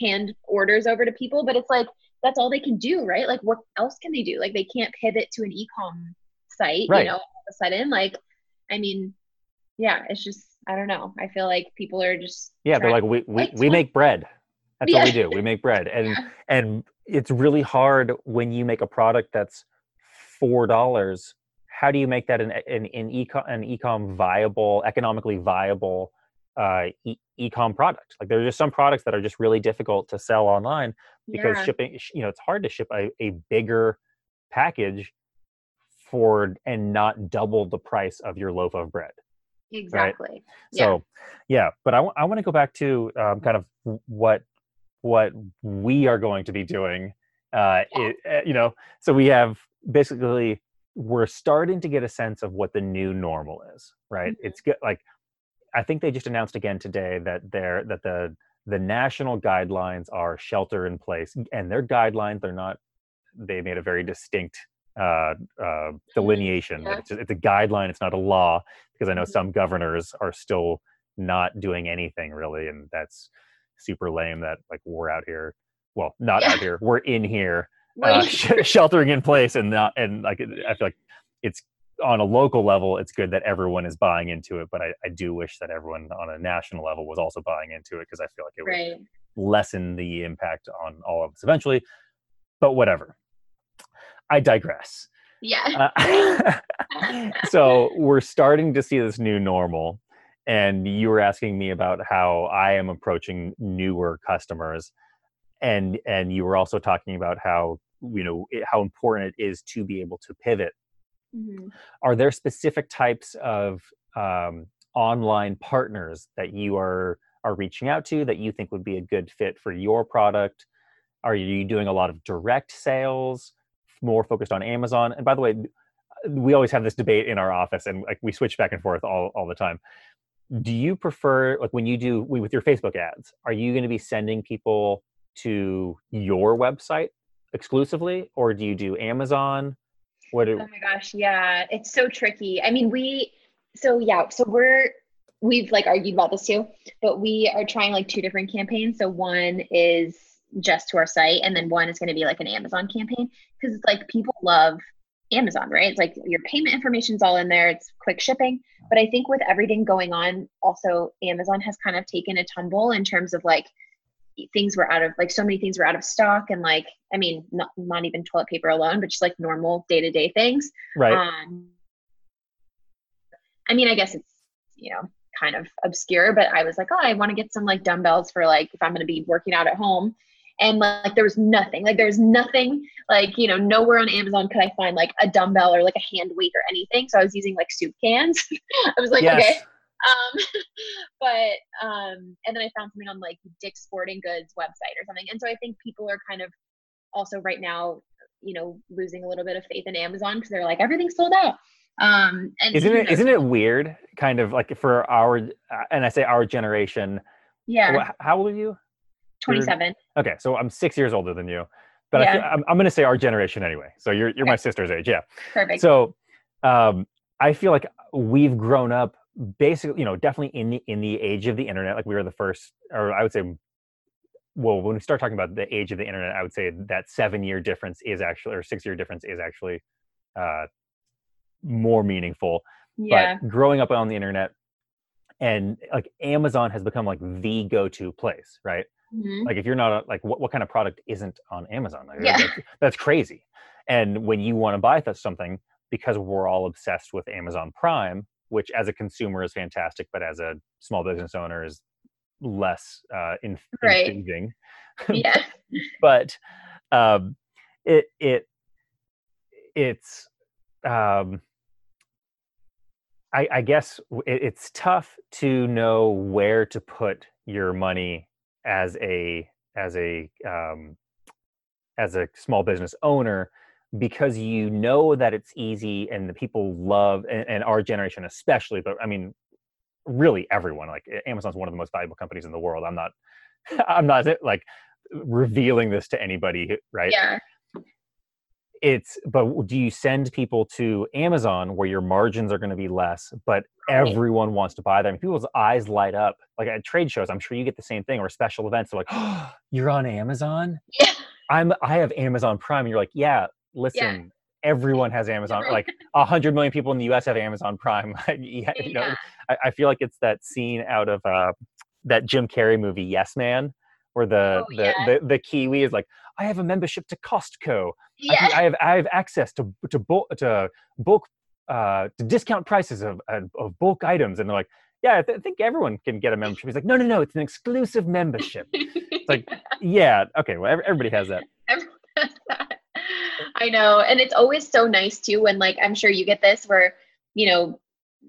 hand orders over to people. But it's like that's all they can do, right? Like what else can they do? Like they can't pivot to an e-com site, right. you know, all of a sudden. Like I mean, yeah, it's just I don't know. I feel like people are just yeah. They're like we we, we make bread. That's yeah. what we do. We make bread, and yeah. and it's really hard when you make a product that's four dollars. How do you make that an an an ecom an ecom viable, economically viable uh, e- ecom product? Like there are just some products that are just really difficult to sell online because yeah. shipping. You know, it's hard to ship a, a bigger package for and not double the price of your loaf of bread. Exactly. Right? Yeah. So, yeah, but I, w- I want to go back to um, kind of what what we are going to be doing. Uh, yeah. it, uh, you know, so we have basically we're starting to get a sense of what the new normal is, right? Mm-hmm. It's good. Like, I think they just announced again today that they're that the the national guidelines are shelter in place, and their guidelines they're not. They made a very distinct uh, uh, delineation. Yeah. It's, it's, a guideline. It's not a law because I know mm-hmm. some governors are still not doing anything really, and that's super lame. That like we're out here, well, not yeah. out here. We're in here, uh, sh- sheltering in place, and not and like I feel like it's on a local level. It's good that everyone is buying into it, but I, I do wish that everyone on a national level was also buying into it because I feel like it would lessen the impact on all of us eventually. But whatever. I digress. Yeah. Uh, so we're starting to see this new normal. And you were asking me about how I am approaching newer customers. And and you were also talking about how you know it, how important it is to be able to pivot. Mm-hmm. Are there specific types of um, online partners that you are are reaching out to that you think would be a good fit for your product? Are you doing a lot of direct sales? More focused on Amazon. And by the way, we always have this debate in our office, and like we switch back and forth all all the time. Do you prefer like when you do with your Facebook ads? Are you going to be sending people to your website exclusively, or do you do Amazon? What? Oh my gosh, yeah, it's so tricky. I mean, we so yeah, so we're we've like argued about this too, but we are trying like two different campaigns. So one is just to our site and then one is going to be like an amazon campaign because it's like people love amazon right? It's like your payment information is all in there it's quick shipping. But i think with everything going on also amazon has kind of taken a tumble in terms of like things were out of like so many things were out of stock and like i mean not, not even toilet paper alone but just like normal day-to-day things. Right. Um, i mean i guess it's you know kind of obscure but i was like oh i want to get some like dumbbells for like if i'm going to be working out at home and like there was nothing like there was nothing like you know nowhere on amazon could i find like a dumbbell or like a hand weight or anything. So i was using like soup cans. I was like yes. okay um but um and then i found something on like dick's sporting goods website or something. And so i think people are kind of also right now you know losing a little bit of faith in amazon because they're like everything's sold out. Um and isn't it isn't it weird kind of like for our and i say our generation yeah. how old are you 27. Okay, so I'm six years older than you, but yeah. I am I'm going to say our generation anyway. So you're you're okay. my sister's age, yeah. Perfect. So um, I feel like we've grown up basically, you know, definitely in the in the age of the internet. Like we were the first, or I would say, well, when we start talking about the age of the internet, I would say that seven year difference is actually, or six year difference is actually uh, more meaningful. Yeah. But growing up on the internet and like Amazon has become like the go to place, right? Mm-hmm. Like if you're not like what, what kind of product isn't on Amazon? Like, yeah. That's, that's, crazy. And when you want to buy something, because we're all obsessed with Amazon Prime, which as a consumer is fantastic, but as a small business owner is less uh, in, right. Yeah. but um, it it it's um, I, I guess it, it's tough to know where to put your money as a as a um, as a small business owner because you know that it's easy and the people love and, and, our generation especially but i mean really everyone like amazon's one of the most valuable companies in the world. I'm not i'm not like revealing this to anybody right? Yeah it's but do you send people to amazon where your margins are going to be less but everyone wants to buy them people's eyes light up like at trade shows i'm sure you get the same thing or special events they're like oh you're on amazon yeah i'm i have amazon prime and you're like yeah listen everyone has Amazon. Like a hundred million people in the U.S. have Amazon Prime. yeah, you know, I, I, feel like it's that scene out of uh, that Jim Carrey movie, Yes Man, where the, Oh, the, yeah. the the Kiwi is like, I have a membership to Costco. I, Yeah. can- I have I have access to to bulk to bulk uh, to discount prices of of bulk items, and they're like, yeah, I, th- I think everyone can get a membership. He's like, no, no, no, it's an exclusive membership. It's like- yeah, okay, well, everybody has that. Everyone does that. I know. And it's always so nice too when like I'm sure you get this where, you know,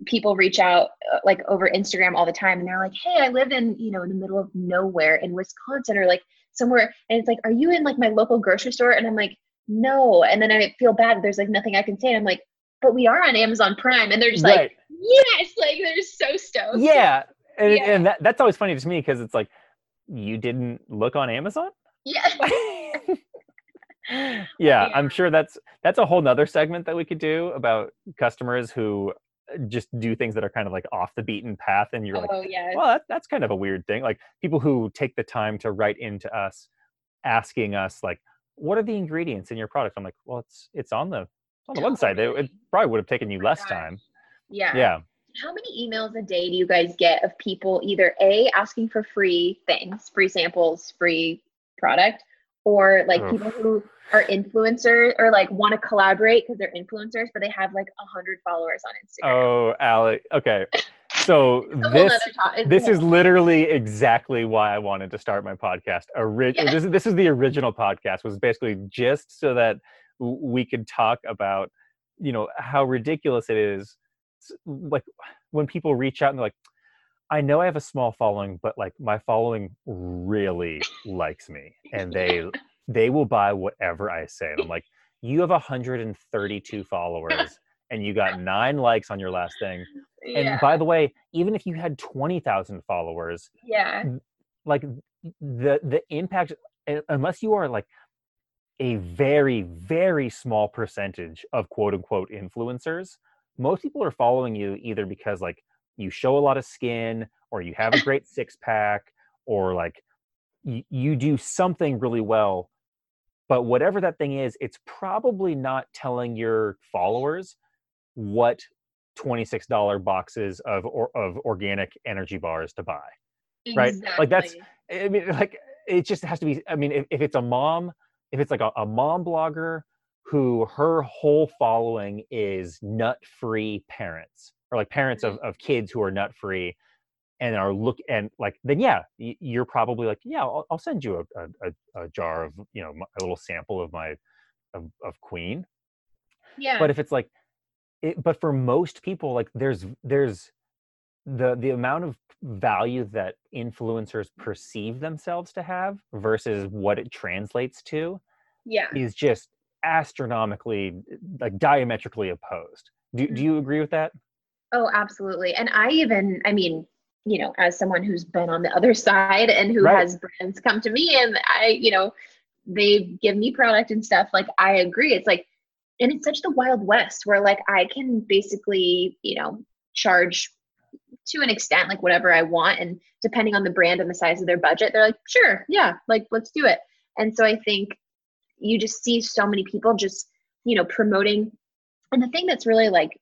people reach out uh, like over Instagram all the time and they're like, "Hey, I live in, you know, in the middle of nowhere in Wisconsin or like somewhere." And it's like, "Are you in like my local grocery store?" And I'm like, "No." And then I feel bad there's like nothing I can say. And I'm like, "But we are on Amazon Prime." And they're just like, right. "Yes!" Like they're so stoked. yeah and, Yeah. and that, that's always funny to me because it's like you didn't look on amazon Yeah. yeah, Yeah. i'm sure that's that's a whole nother segment that we could do about customers who uh, just do things that are kind of like off the beaten path and you're like oh yeah. well that, that's kind of a weird thing like people who take the time to write into us asking us like what are the ingredients in your product? I'm like well it's it's on the it's on the website. It, it probably would have taken you oh my less time. Yeah. yeah. How many emails a day do you guys get of people either a asking for free things free samples free product or like Oof. people who are influencers or like want to collaborate because they're influencers but they have like a hundred followers on instagram? Oh alec okay so It's a whole this nother to- it's a this is literally exactly why I wanted to start my podcast. Ori- Yeah. This is this is the original podcast was basically just so that we could talk about you know how ridiculous it is like when people reach out and they're like I know I have a small following but like my following really likes me and they they will buy whatever I say and I'm like you have 132 followers and you got 9 likes on your last thing and yeah by the way, even if you had 20,000 followers, yeah like the the impact unless you are like a very very small percentage of quote unquote influencers, most people are following you either because like you show a lot of skin or you have a great six pack or like you, you do something really well. But whatever that thing is, it's probably not telling your followers what $26 boxes of or, of organic energy bars to buy. right? Like, that's- I mean, like it just has to be. I mean, if, if it's a mom, if it's like a, a mom blogger who her whole following is nut-free parents or like parents of, mm-hmm. of kids who are nut-free and are look and like then yeah, you're probably like yeah, I'll, I'll send you a, a, a, a jar of you know a little sample of my of, of Kween. yeah But if it's like, it, but for most people, like there's there's the the amount of value that influencers perceive themselves to have versus what it translates to yeah is just astronomically like diametrically opposed. Do do you mm-hmm. agree with that? Oh, absolutely. And I even, I mean, you know, as someone who's been on the other side and who Right. has brands come to me and I, you know, they give me product and stuff, like I agree. It's like, and it's such the wild west where like I can basically, you know, charge to an extent like whatever I want. And depending on the brand and the size of their budget, they're like, sure, yeah, like let's do it. And so I think you just see so many people just, you know, promoting. And the thing that's really like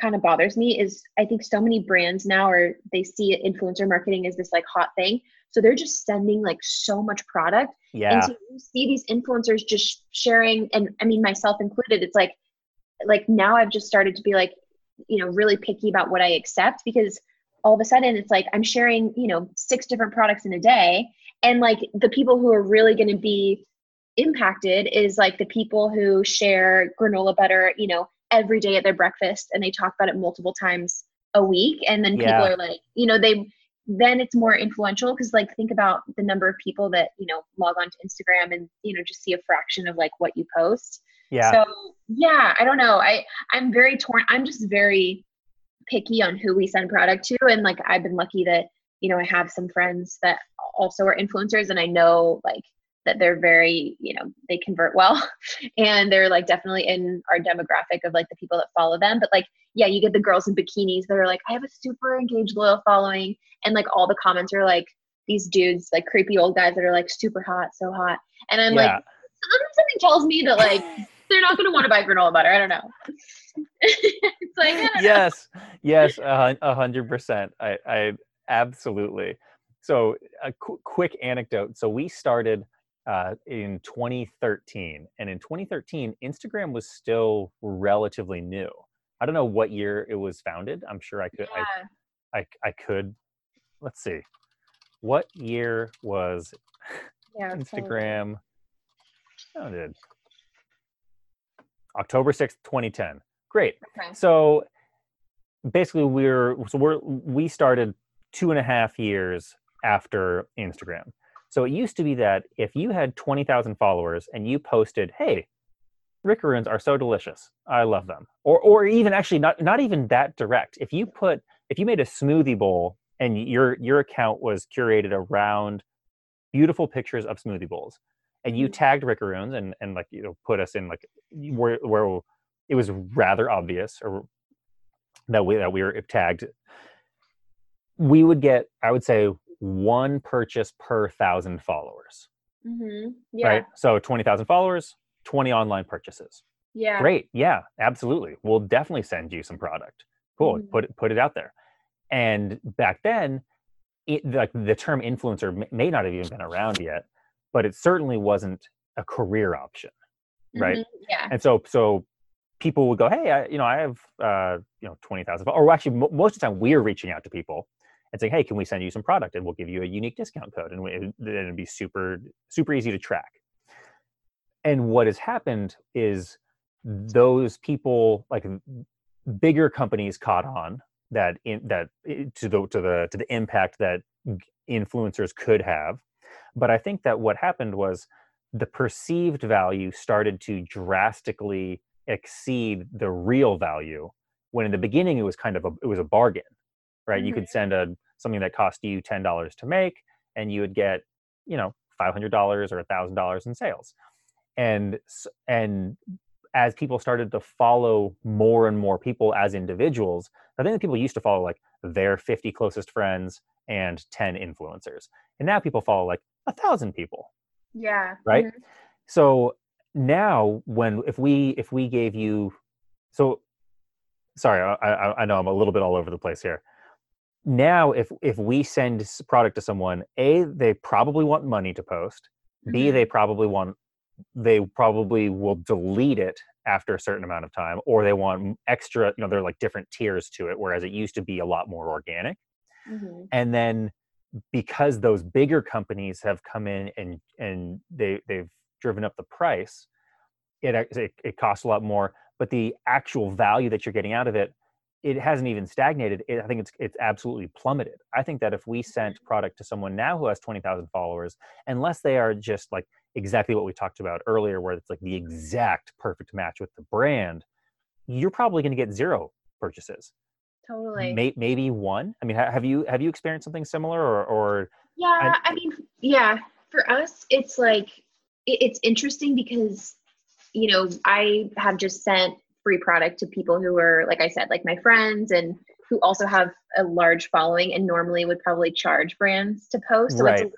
kind of bothers me is I think so many brands now are they see influencer marketing as this like hot thing. So they're just sending like so much product. And Yeah. so you see these influencers just sharing, and I mean myself included, it's like like now I've just started to be like, you know, really picky about what I accept because all of a sudden it's like I'm sharing, you know, six different products in a day. And like the people who are really going to be impacted is like the people who share granola butter, you know, every day at their breakfast and they talk about it multiple times a week. And then Yeah. people are like, you know, they then it's more influential because like think about the number of people that, you know, log on to Instagram and, you know, just see a fraction of like what you post. Yeah. So yeah, I don't know. I I'm very torn. I'm just very picky on who we send product to, and like I've been lucky that you know I have some friends that also are influencers, and I know like that they're very you know they convert well, and they're like definitely in our demographic of like the people that follow them. But like yeah, you get the girls in bikinis that are like I have a super engaged loyal following, and like all the comments are like these dudes like creepy old guys that are like super hot, so hot, and I'm like something tells me that like they're not going to want to buy granola butter. I don't know. it's like yes, yes, a hundred percent. I, I absolutely. So a qu- quick anecdote. So we started uh, in 2013, and in 2013, Instagram was still relatively new. I don't know what year it was founded. I'm sure I could. Yeah. I, I, I could. Let's see. What year was yeah, Instagram founded? October 6th, 2010. Great. Okay. So basically we're so we're we started two and a half years after Instagram. So it used to be that if you had 20,000 followers and you posted, hey, Rickaroons are so delicious. I love them. Or or even actually not not even that direct. If you put if you made a smoothie bowl and your your account was curated around beautiful pictures of smoothie bowls and you mm-hmm. tagged Rickaroons and and like you know put us in like where where it was rather obvious or that we that we were tagged we would get i would say one purchase per thousand followers. Mm-hmm. yeah. right? So 20000 followers 20 online purchases. Yeah. Great. Yeah absolutely. We'll definitely send you some product. Cool. Mm-hmm. put it put it out there. And back then it, like the term influencer may not have even been around yet but it certainly wasn't a career option right? Mm-hmm. yeah. And so so people would go, "Hey, I, you know, I have uh, you know twenty thousand, or actually, m- most of the time, we're reaching out to people and say, "Hey, can we send you some product, and we'll give you a unique discount code, and it, it'd be super super easy to track." And what has happened is those people, like bigger companies, caught on that in that to the to the to the impact that influencers could have. But I think that what happened was the perceived value started to drastically exceed the real value when in the beginning it was kind of a it was a bargain right mm-hmm. you could send a something that cost you $10 to make and you would get you know $500 or $1000 in sales. And and as people started to follow more and more people as individuals i think people used to follow like their 50 closest friends and 10 influencers. And now people follow like a thousand people. Yeah. Right? Mm-hmm. so now when if we if we gave you so sorry I, I know i'm a little bit all over the place here now if if we send product to someone a they probably want money to post mm-hmm. b they probably want they probably will delete it after a certain amount of time or they want extra you know they're like different tiers to it whereas it used to be a lot more organic mm-hmm. and then because those bigger companies have come in and and they they've driven up the price, it, it, it costs a lot more. But the actual value that you're getting out of it, it hasn't even stagnated. It, I think it's it's absolutely plummeted. I think that if we sent mm-hmm. product to someone now who has twenty thousand followers, unless they are just like exactly what we talked about earlier, where it's like the exact perfect match with the brand, you're probably going to get zero purchases. Totally. May, maybe one. I mean, have you have you experienced something similar or or? Yeah, I, I mean, yeah. For us, it's like it, it's interesting because you know i have just sent free product to people who are like i said like my friends and who also have a large following and normally would probably charge brands to post. So right.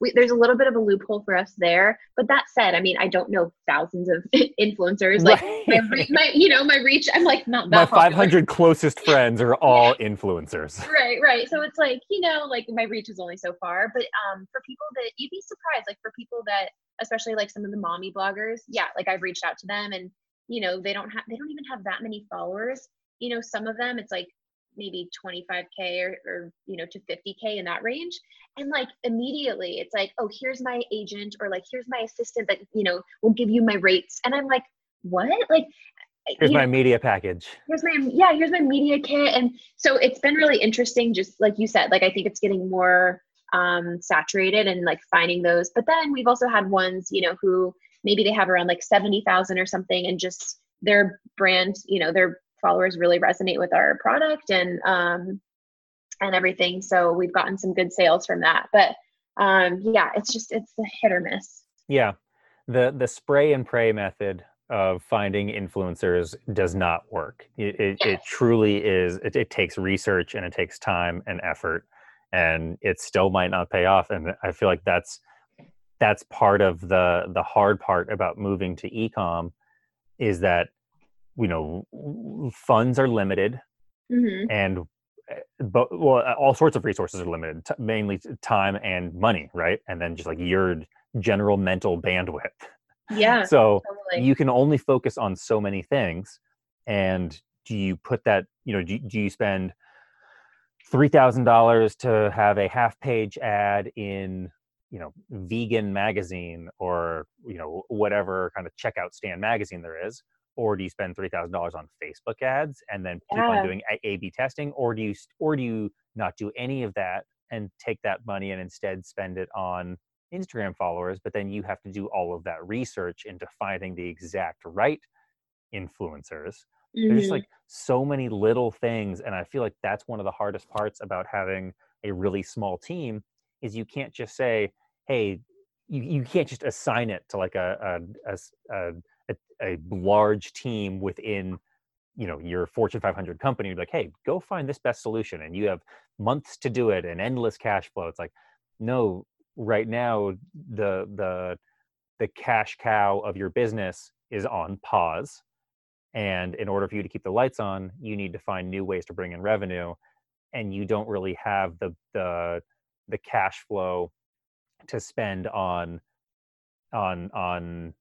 we, there's a little bit of a loophole for us there. But that said i mean i don't know thousands of influencers. Like right. my, my, you know my reach i'm like not my 500 closest friends are all influencers. Right right. So it's like you know like my reach is only so far. But um for people that you'd be surprised like for people that especially like some of the mommy bloggers yeah like i've reached out to them and you know they don't have they don't even have that many followers. You know some of them it's like maybe 25k or, or you know to 50k in that range. And like immediately it's like oh here's my agent or like here's my assistant that you know will give you my rates. And i'm like what? Like here's my know, media package. Here's my yeah here's my media kit. And so it's been really interesting just like you said like i think it's getting more um, saturated and like finding those. But then we've also had ones, you know, who maybe they have around like 70,000 or something and just their brand, you know, their followers really resonate with our product and, um, and everything. So we've gotten some good sales from that. But um, yeah, it's just, it's a hit or miss. Yeah. The, the spray and pray method of finding influencers does not work. It, it, it truly is, it, it takes research and it takes time and effort and it still might not pay off and i feel like that's that's part of the the hard part about moving to ecom is that you know funds are limited Mhm. and uh, but well all sorts of resources are limited t- mainly time and money right and then just like your general mental bandwidth Yeah. so totally. you can only focus on so many things and do you put that you know do, do you spend $3000 to have a half page ad in you know vegan magazine or you know whatever kind of checkout stand magazine there is or do you spend $3000 on facebook ads and then keep on doing A/B testing or do you or do you not do any of that and take that money and instead spend it on Instagram followers, but then you have to do all of that research into finding the exact right influencers. There's just like so many little things, and I feel like that's one of the hardest parts about having a really small team is you can't just say, "Hey," you, you can't just assign it to like a a a a large team within you know your fortune 500 company. You're like hey go find this best solution and you have months to do it and endless cash flow. It's like no right now the the the cash cow of your business is on pause and in order for you to keep the lights on you need to find new ways to bring in revenue and you don't really have the the the cash flow to spend on on on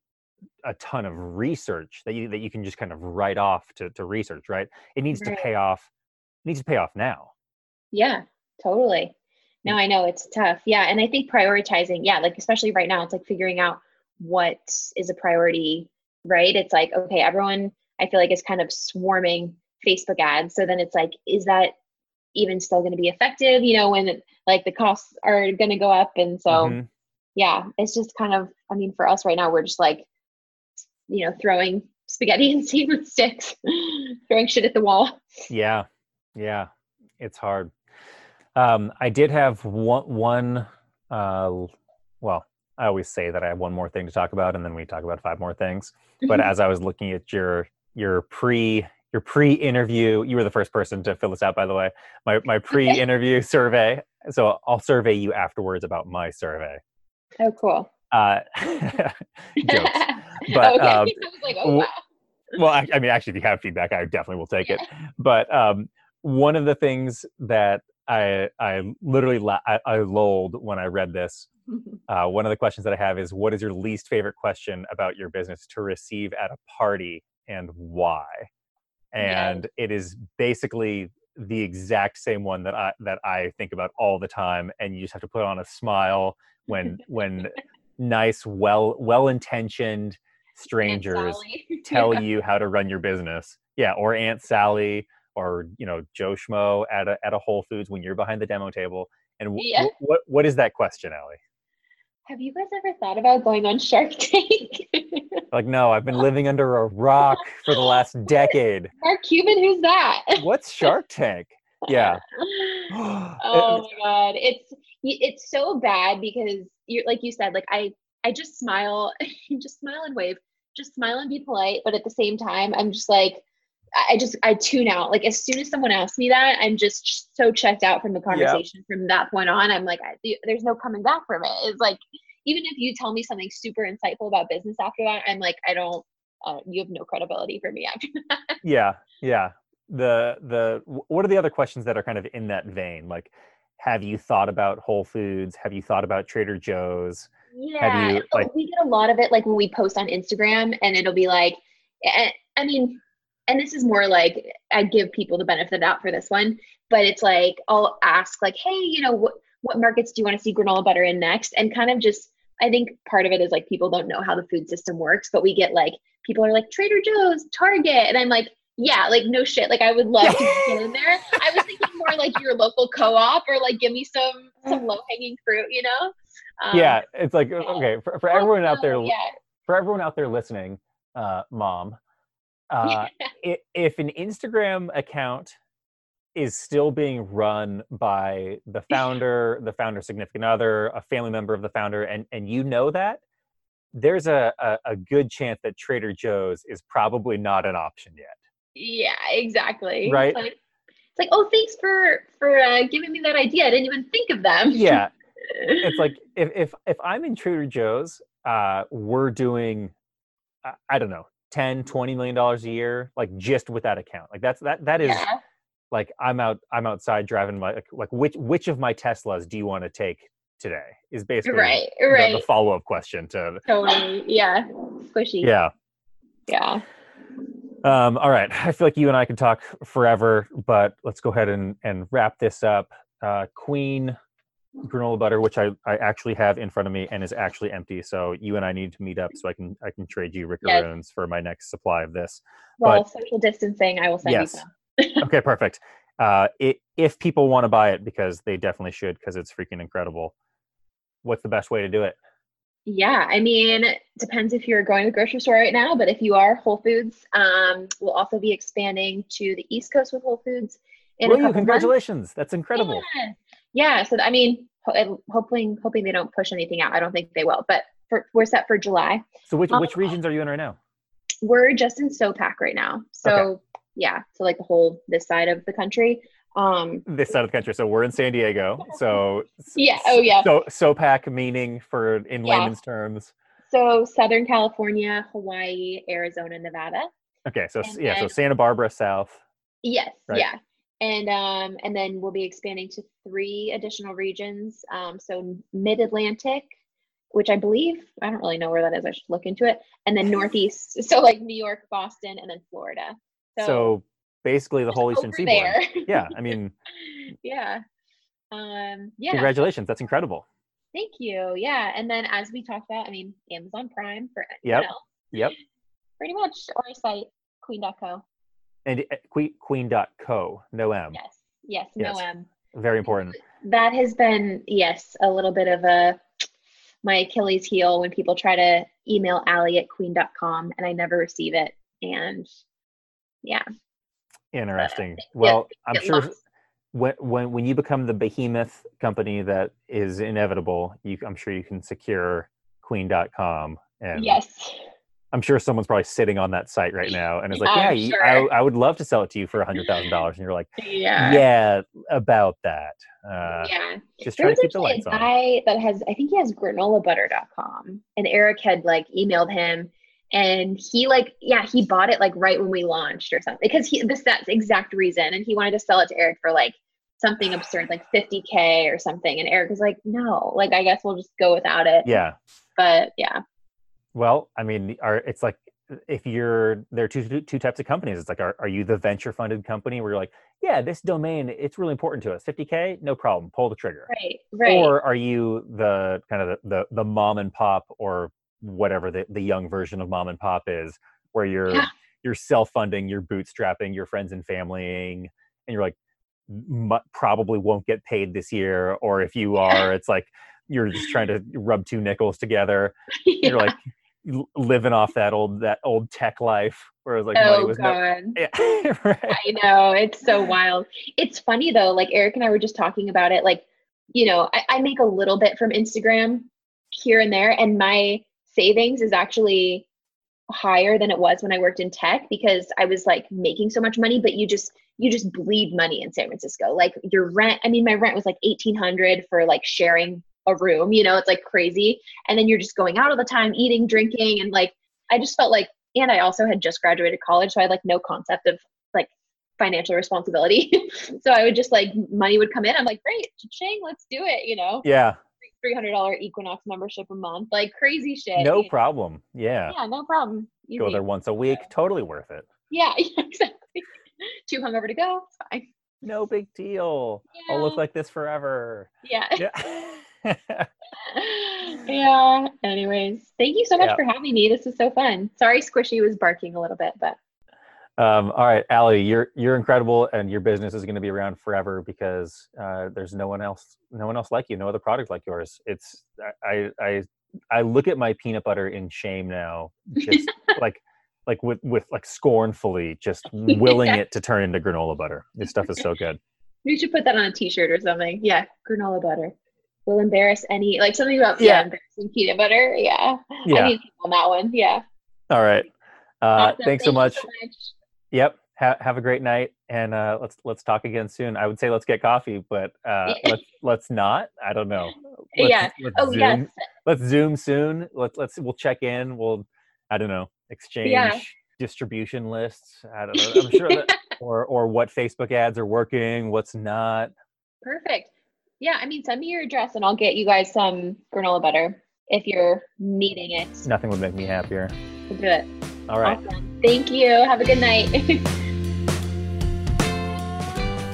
a ton of research that you that you can just kind of write off to, to research right it needs Right. to pay off it needs to pay off now Yeah, totally. No, mm. I know it's tough. Yeah. And I think prioritizing, yeah, like especially right now, it's like figuring out what is a priority, right? It's like, okay, everyone I feel like is kind of swarming Facebook ads. So then it's like, is that even still going to be effective? You know, when it, like the costs are going to go up. And so, Mhm. yeah, it's just kind of, I mean, for us right now, we're just like, you know, throwing spaghetti and seeing what sticks, throwing shit at the wall. yeah yeah it's hard um i did have one one uh well i always say that i have one more thing to talk about and then we talk about five more things but as i was looking at your your pre your pre-interview you were the first person to fill this out by the way my my pre-interview survey so i'll survey you afterwards about my survey oh, cool. uh jokes But, okay. um, like, oh wow. well I, I mean actually if you have feedback i definitely will take it but um one of the things that i i literally la- I, I lolled when i read this uh, one of the questions that i have is what is your least favorite question about your business to receive at a party and why and it is basically the exact same one that i that i think about all the time and you just have to put on a smile when when nice well well intentioned strangers tell you how to run your business. Yeah, or Aunt Sally or you know Joe Schmo at a at a Whole Foods when you're behind the demo table. And wh- Yeah. wh- what what is that question, Allie? Have you guys ever thought about going on Shark Tank? Like, no, I've been living under a rock for the last decade. Mark Cuban, who's that? What's Shark Tank? Yeah. oh my god, it's it's so bad because you like you said, like I I just smile, just smile and wave, just smile and be polite, but at the same time, I'm just like. I just I tune out. Like as soon as someone asks me that, I'm just so checked out from the conversation. From that point on, I'm like, I, there's no coming back from it. It's like even if you tell me something super insightful about business after that, I'm like, I don't. Uh, you have no credibility for me after that. yeah, yeah. The the what are the other questions that are kind of in that vein? Like, have you thought about Whole Foods? Have you thought about Trader Joe's? Yeah, you, like- we get a lot of it like when we post on Instagram, and it'll be like, eh, I mean, and this is more like I give people the benefit of the doubt for this one, but it's like I'll ask like, hey, you know, what what markets do you want to see granola butter in next? And kind of just, I think part of it is like people don't know how the food system works, but we get like people are like Trader Joe's, Target, and I'm like. Yeah, like no shit. Like I would love to get in there. I was thinking more like your local co-op or like give me some some low hanging fruit, you know? Um, yeah, it's like okay for, for everyone out there Yeah, for everyone out there listening, uh, mom, uh, i- if an Instagram account is still being run by the founder, the founder's significant other, a family member of the founder, and and you know that, there's a, a, a good chance that Trader Joe's is probably not an option yet. yeah, exactly. Right. It's like, it's like, oh, thanks for for uh, giving me that idea. I didn't even think of them. Yeah, it's like if if if I'm in Trader Joe's, uh, we're doing, I, I don't know, 10 20 million dollars a year like just with that account like that's that that is Yeah. like i'm out i'm outside driving my like, like which which of my teslas do you want to take today is basically Right. the, Right. the follow-up question to Totally. Yeah. Squishy. yeah Yeah. um all right i feel like you and i could talk forever but let's go ahead and and wrap this up uh Kween granola butter which i i actually have in front of me and is actually empty so you and i need to meet up so i can i can trade you Yes. rickaroons for my next supply of this Well, social distancing. I will send Yes. you some. okay perfect uh i if people want to buy it because they definitely should because it's freaking incredible what's the best way to do it Yeah, I mean, depends if you're going to the grocery store right now, but if you are, Whole Foods um, will also be expanding to the East Coast with Whole Foods in Will a you? couple months. congratulations that's incredible. Yeah, so I mean, hoping hoping they don't push anything out. I don't think they will, but for, we're set for July. so which Um, which regions are you in right now We're just in SoPac right now, so yeah, so like the whole this side of the country. Um, this side of the country so we're in san diego so Yeah, oh, yeah. so sopac meaning for in Yeah. layman's terms so Southern California, Hawaii, Arizona, Nevada. okay so And yeah so santa barbara south Yes, Right. yeah. And um and then we'll be expanding to three additional regions. Um so mid-Atlantic, which I believe I don't really know where that is. I should look into it. And then northeast, so like New York, Boston, and then Florida. so, basically the whole eastern seaboard there. yeah i mean yeah. Um yeah. congratulations that's incredible Thank you. Yeah. And then as we talked about, I mean, Amazon Prime for Yep. anyone else, yep pretty much or our site, kween.co. and uh, kween kween.co no m Yes. Yes, Yes. no M. very important that has been yes a little bit of a my achilles heel when people try to email Allie at kween.com and i never receive it and yeah Interesting. yeah, Well, I'm sure lost. when when when you become the behemoth company that is inevitable, you I'm sure you can secure kween.com and yes I'm sure someone's probably sitting on that site right now and is like, "Yeah, you- I. I would love to sell it to you for a hundred thousand dollars," and you're like, yeah "Yeah, about that." Uh, yeah just try to keep the lights a on. guy that has i think he has granolabutter.com and eric had like emailed him and he like yeah he bought it like right when we launched or something because he this that's the exact reason and he wanted to sell it to eric for like something absurd like 50k or something and eric was like no like i guess we'll just go without it Yeah. but yeah Well, I mean, are it's like uh, if you're there are two two types of companies. It's like, are, are you the venture funded company where you're like, yeah, this domain it's really important to us. 50k, no problem, pull the trigger. right right Or are you the kind of the, the the mom and pop or whatever the, the young version of mom and pop is, where you're Yeah. you're self funding, you're bootstrapping, your friends and familying, and you're like, "M- probably won't get paid this year. Or if you are, it's like you're just trying to rub two nickels together Yeah. you're like living off that old that old tech life where it was like money oh was no god yeah, right. I know it's so wild. It's funny though, like Eric and I were just talking about it. Like, you know, I, I make a little bit from Instagram here and there, and my savings is actually higher than it was when I worked in tech because I was like making so much money, but you just you just bleed money in San Francisco. Like your rent, I mean, my rent was like eighteen hundred for like sharing a room, you know, it's like crazy. And then you're just going out all the time, eating, drinking, and like I just felt like and I also had just graduated college, so I had like no concept of like financial responsibility. so I would just like money would come in. I'm like, great, ching, let's do it. You know, yeah three hundred dollar Equinox membership a month, like crazy shit. no know? problem yeah Yeah, no problem. go there once a week totally worth it Yeah, exactly. Too hungover to go. It's fine. no big deal i'll look like this forever Yeah. Yeah. yeah. Anyways, thank you so much Yeah. for having me. This is so fun. Sorry, Squishy was barking a little bit, but um, all right Allie, you're you're incredible and your business is going to be around forever because uh, there's no one else no one else like you no other product like yours it's i i i look at my peanut butter in shame now just like like with with like scornfully just willing Yeah. it to turn into granola butter this stuff is so good we should put that on a t-shirt or something. Yeah, granola butter. Will embarrass any like something about yeah, Yeah. embarrassing peanut butter. Yeah. I need on that one. Yeah. all right uh Awesome. thanks so Thank you much much. yep ha- have a great night and uh let's let's talk again soon i would say let's get coffee but uh let's let's not i don't know let's, Yeah. let's Oh zoom yes. let's zoom soon let's let's we'll check in we'll i don't know exchange Yeah. distribution lists. I don't know. I'm sure that, or or what Facebook ads are working, what's not. Perfect. Yeah, I mean, send me your address and I'll get you guys some granola butter if you're needing it. Nothing would make me happier. We'll do it. All right. Awesome. Thank you. Have a good night.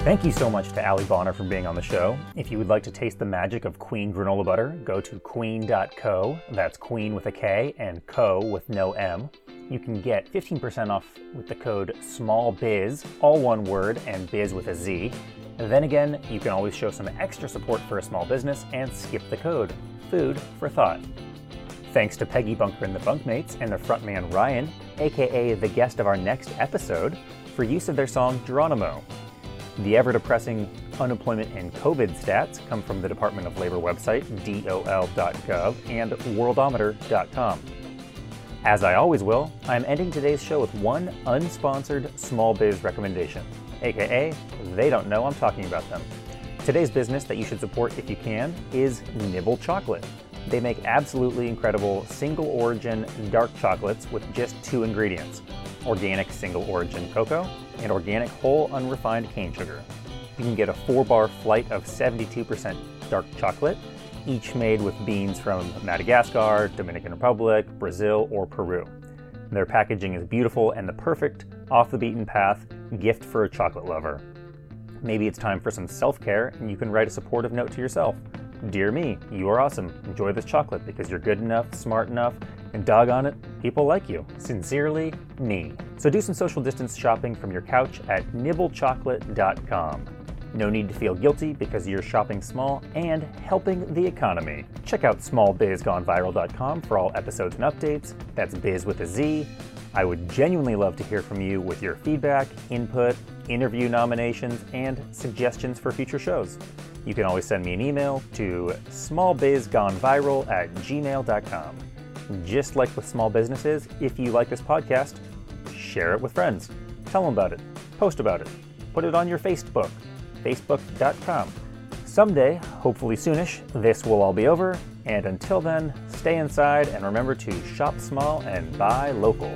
Thank you so much to Allie Bonar for being on the show. If you would like to taste the magic of Kween granola butter, go to kween.co. That's queen with a K and co with no M. You can get 15% off with the code SMALLBIZ, all one word, and biz with a Z. then again, you can always show some extra support for a small business and skip the code. Food for thought. Thanks to Peggy Bunker and the Bunkmates and their frontman Ryan, aka the guest of our next episode, for use of their song Geronimo. The ever depressing unemployment and COVID stats come from the Department of Labor website, dol.gov, and worldometer.com. As I always will, I'm ending today's show with one unsponsored small biz recommendation, aka, they don't know I'm talking about them. Today's business that you should support if you can is Nibble Chocolate. They make absolutely incredible single origin dark chocolates with just two ingredients organic single origin cocoa and organic whole unrefined cane sugar. You can get a four bar flight of 72% dark chocolate, each made with beans from Madagascar, Dominican Republic, Brazil, or Peru. Their packaging is beautiful and the perfect, off the beaten path gift for a chocolate lover. Maybe it's time for some self care and you can write a supportive note to yourself. Dear me, you are awesome. Enjoy this chocolate because you're good enough, smart enough, and doggone it, people like you. Sincerely, me. So do some social distance shopping from your couch at nibblechocolate.com. No need to feel guilty because you're shopping small and helping the economy. Check out smallbizgoneviral.com for all episodes and updates. That's biz with a Z. I would genuinely love to hear from you with your feedback, input, interview nominations, and suggestions for future shows. You can always send me an email to smallbizgoneviral at gmail.com. Just like with small businesses, if you like this podcast, share it with friends. Tell them about it. Post about it. Put it on your Facebook, facebook.com. Someday, hopefully soonish, this will all be over. And until then, stay inside and remember to shop small and buy local.